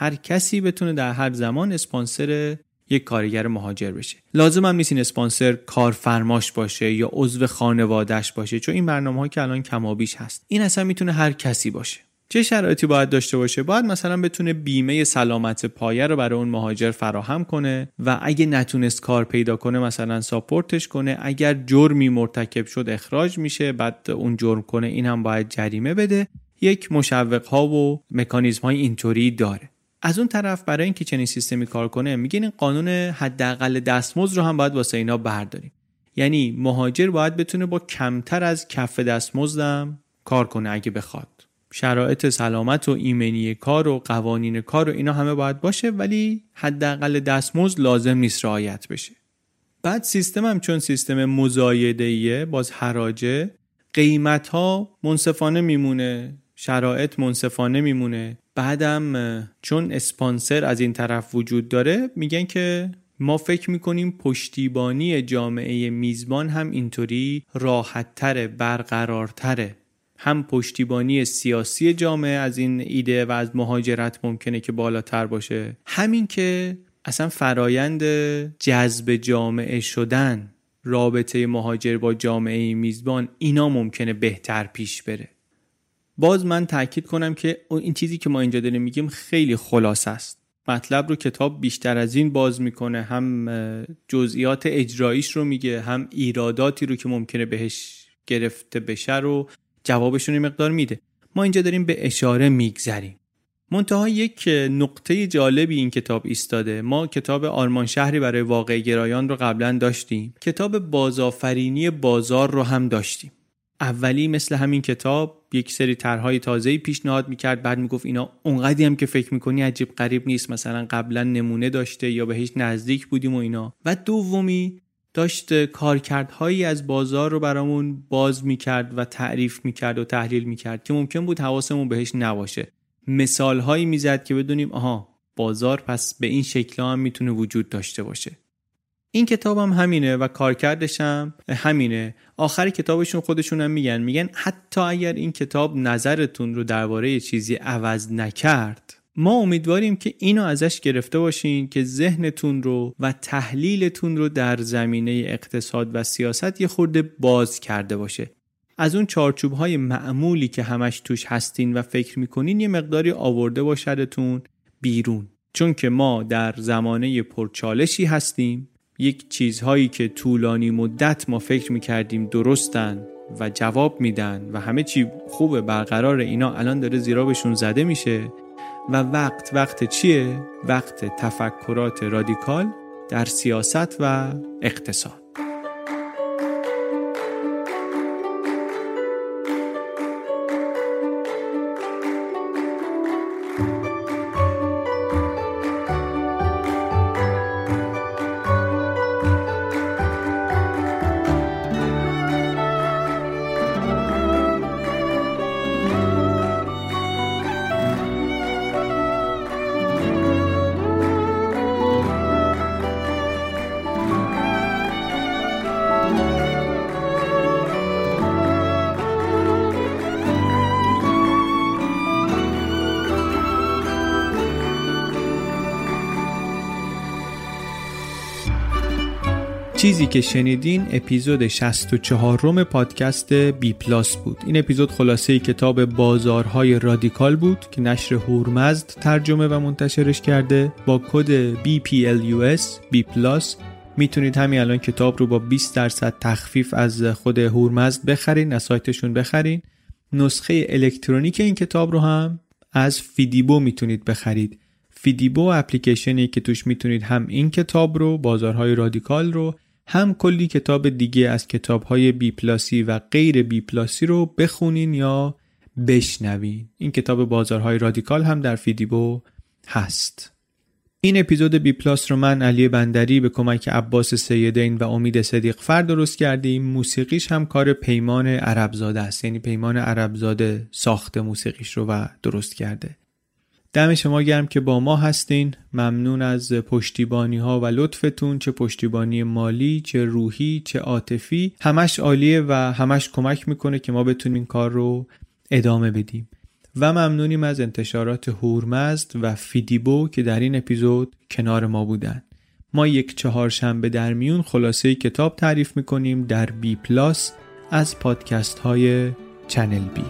هر کسی بتونه در هر زمان اسپانسر یک کارگر مهاجر بشه. لازم هم نیست این اسپانسر کارفرماش باشه یا عضو خانوادهش باشه چون این برنامه ها که الان کمابیش هست. این اصلا می‌تونه هر کسی باشه. چه شرایطی باید داشته باشه؟ باید مثلا بتونه بیمه سلامت پایه رو برای اون مهاجر فراهم کنه و اگه نتونست کار پیدا کنه مثلا ساپورتش کنه. اگر جرمی مرتکب شد اخراج میشه بعد اون جرم کنه. این هم باید جریمه بده. یک مشوق ها و مکانیزم های اینطوری داره. از اون طرف برای اینکه چنین سیستمی کار کنه میگین این قانون حداقل دستمزد رو هم باید واسه اینا برداریم. یعنی مهاجر باید بتونه با کمتر از کف دستمزدم کار کنه اگه بخواد. شرایط سلامت و ایمنی کار و قوانین کار و اینا همه باید باشه ولی حداقل دستمزد لازم نیست رعایت بشه. بعد سیستم هم چون سیستم مزایده باز حراجه قیمت ها منصفانه میمونه شرایط منصفانه میمونه. بعدم چون اسپانسر از این طرف وجود داره میگن که ما فکر می‌کنیم پشتیبانی جامعه میزبان هم اینطوری راحتتره برقرارتره. هم پشتیبانی سیاسی جامعه از این ایده و از مهاجرت ممکنه که بالاتر باشه. همین که اصلا فرایند جذب جامعه شدن رابطه مهاجر با جامعه میزبان اینا ممکنه بهتر پیش بره. باز من تاکید کنم که این چیزی که ما اینجا داریم میگیم خیلی خلاص است. مطلب رو کتاب بیشتر از این باز می‌کنه. هم جزئیات اجراییش رو میگه هم ایراداتی رو که ممکنه بهش گرفته بشه رو جوابشون مقدار میده. ما اینجا داریم به اشاره میگذریم. منتها یک نقطه جالبی این کتاب ایستاده. ما کتاب آرمان شهری برای واقع گرایان رو قبلا داشتیم. کتاب بازآفرینی بازار رو هم داشتیم. اولی مثل همین کتاب یک سری طرحهای تازه‌ای پیشنهاد می‌کرد. بعد می‌گفت اینا اونقدی هم که فکر می‌کنی عجیب غریب نیست. مثلا قبلا نمونه داشته یا بهش نزدیک بودیم و اینا. و دومی داشت کارکردهایی از بازار رو برامون باز می‌کرد و تعریف می‌کرد و تحلیل می‌کرد که ممکن بود حواسمون بهش نباشه. مثالهایی می‌زد که بدونیم آها بازار پس به این شکل هم می‌تونه وجود داشته باشه. این کتاب هم همینه و کارکردش هم همینه. آخر کتابشون خودشون هم میگن. میگن حتی اگر این کتاب نظرتون رو درباره چیزی عوض نکرد ما امیدواریم که اینو ازش گرفته باشین که ذهنتون رو و تحلیلتون رو در زمینه اقتصاد و سیاست یه خورده باز کرده باشه. از اون چارچوب های معمولی که همش توش هستین و فکر می‌کنین یه مقداری آورده باشدتون بیرون. چون که ما در زمانه پرچالشی هستیم یک چیزهایی که طولانی مدت ما فکر می‌کردیم درستن و جواب میدن و همه چی خوبه برقرار اینا الان داره زیرا بهشون زده میشه و وقت وقت چیه؟ وقت تفکرات رادیکال در سیاست و اقتصاد چیزی که شنیدین اپیزود 64 روم پادکست بی پلاس بود. این اپیزود خلاصه کتاب بازارهای رادیکال بود که نشر هورمزد ترجمه و منتشرش کرده با کد BPLUS B پلاس می‌تونید همین الان کتاب رو با 20 درصد تخفیف از خود هورمزد بخرین از سایتشون بخرین. نسخه الکترونیک این کتاب رو هم از فیدیبو می‌تونید بخرید. فیدیبو اپلیکیشنی که توش می‌تونید هم این کتاب رو بازارهای رادیکال رو هم کلی کتاب دیگه از کتابهای بی پلاسی و غیر بی پلاسی رو بخونین یا بشنوین. این کتاب بازارهای رادیکال هم در فیدیبو هست. این اپیزود بی پلاس رو من علی بندری به کمک عباس سیدین و امید صدیق فر درست کردیم. موسیقیش هم کار پیمان عربزاده است. یعنی پیمان عربزاده ساخت موسیقیش رو و درست کرده. دم شما گرم که با ما هستین. ممنون از پشتیبانی ها و لطفتون چه پشتیبانی مالی چه روحی چه عاطفی. همش عالیه و همش کمک می‌کنه که ما بتونیم این کار رو ادامه بدیم. و ممنونیم از انتشارات هورمزد و فیدیبو که در این اپیزود کنار ما بودن. ما یک چهارشنبه در میون خلاصه کتاب تعریف می‌کنیم در بی پلاس از پادکست های چنل بی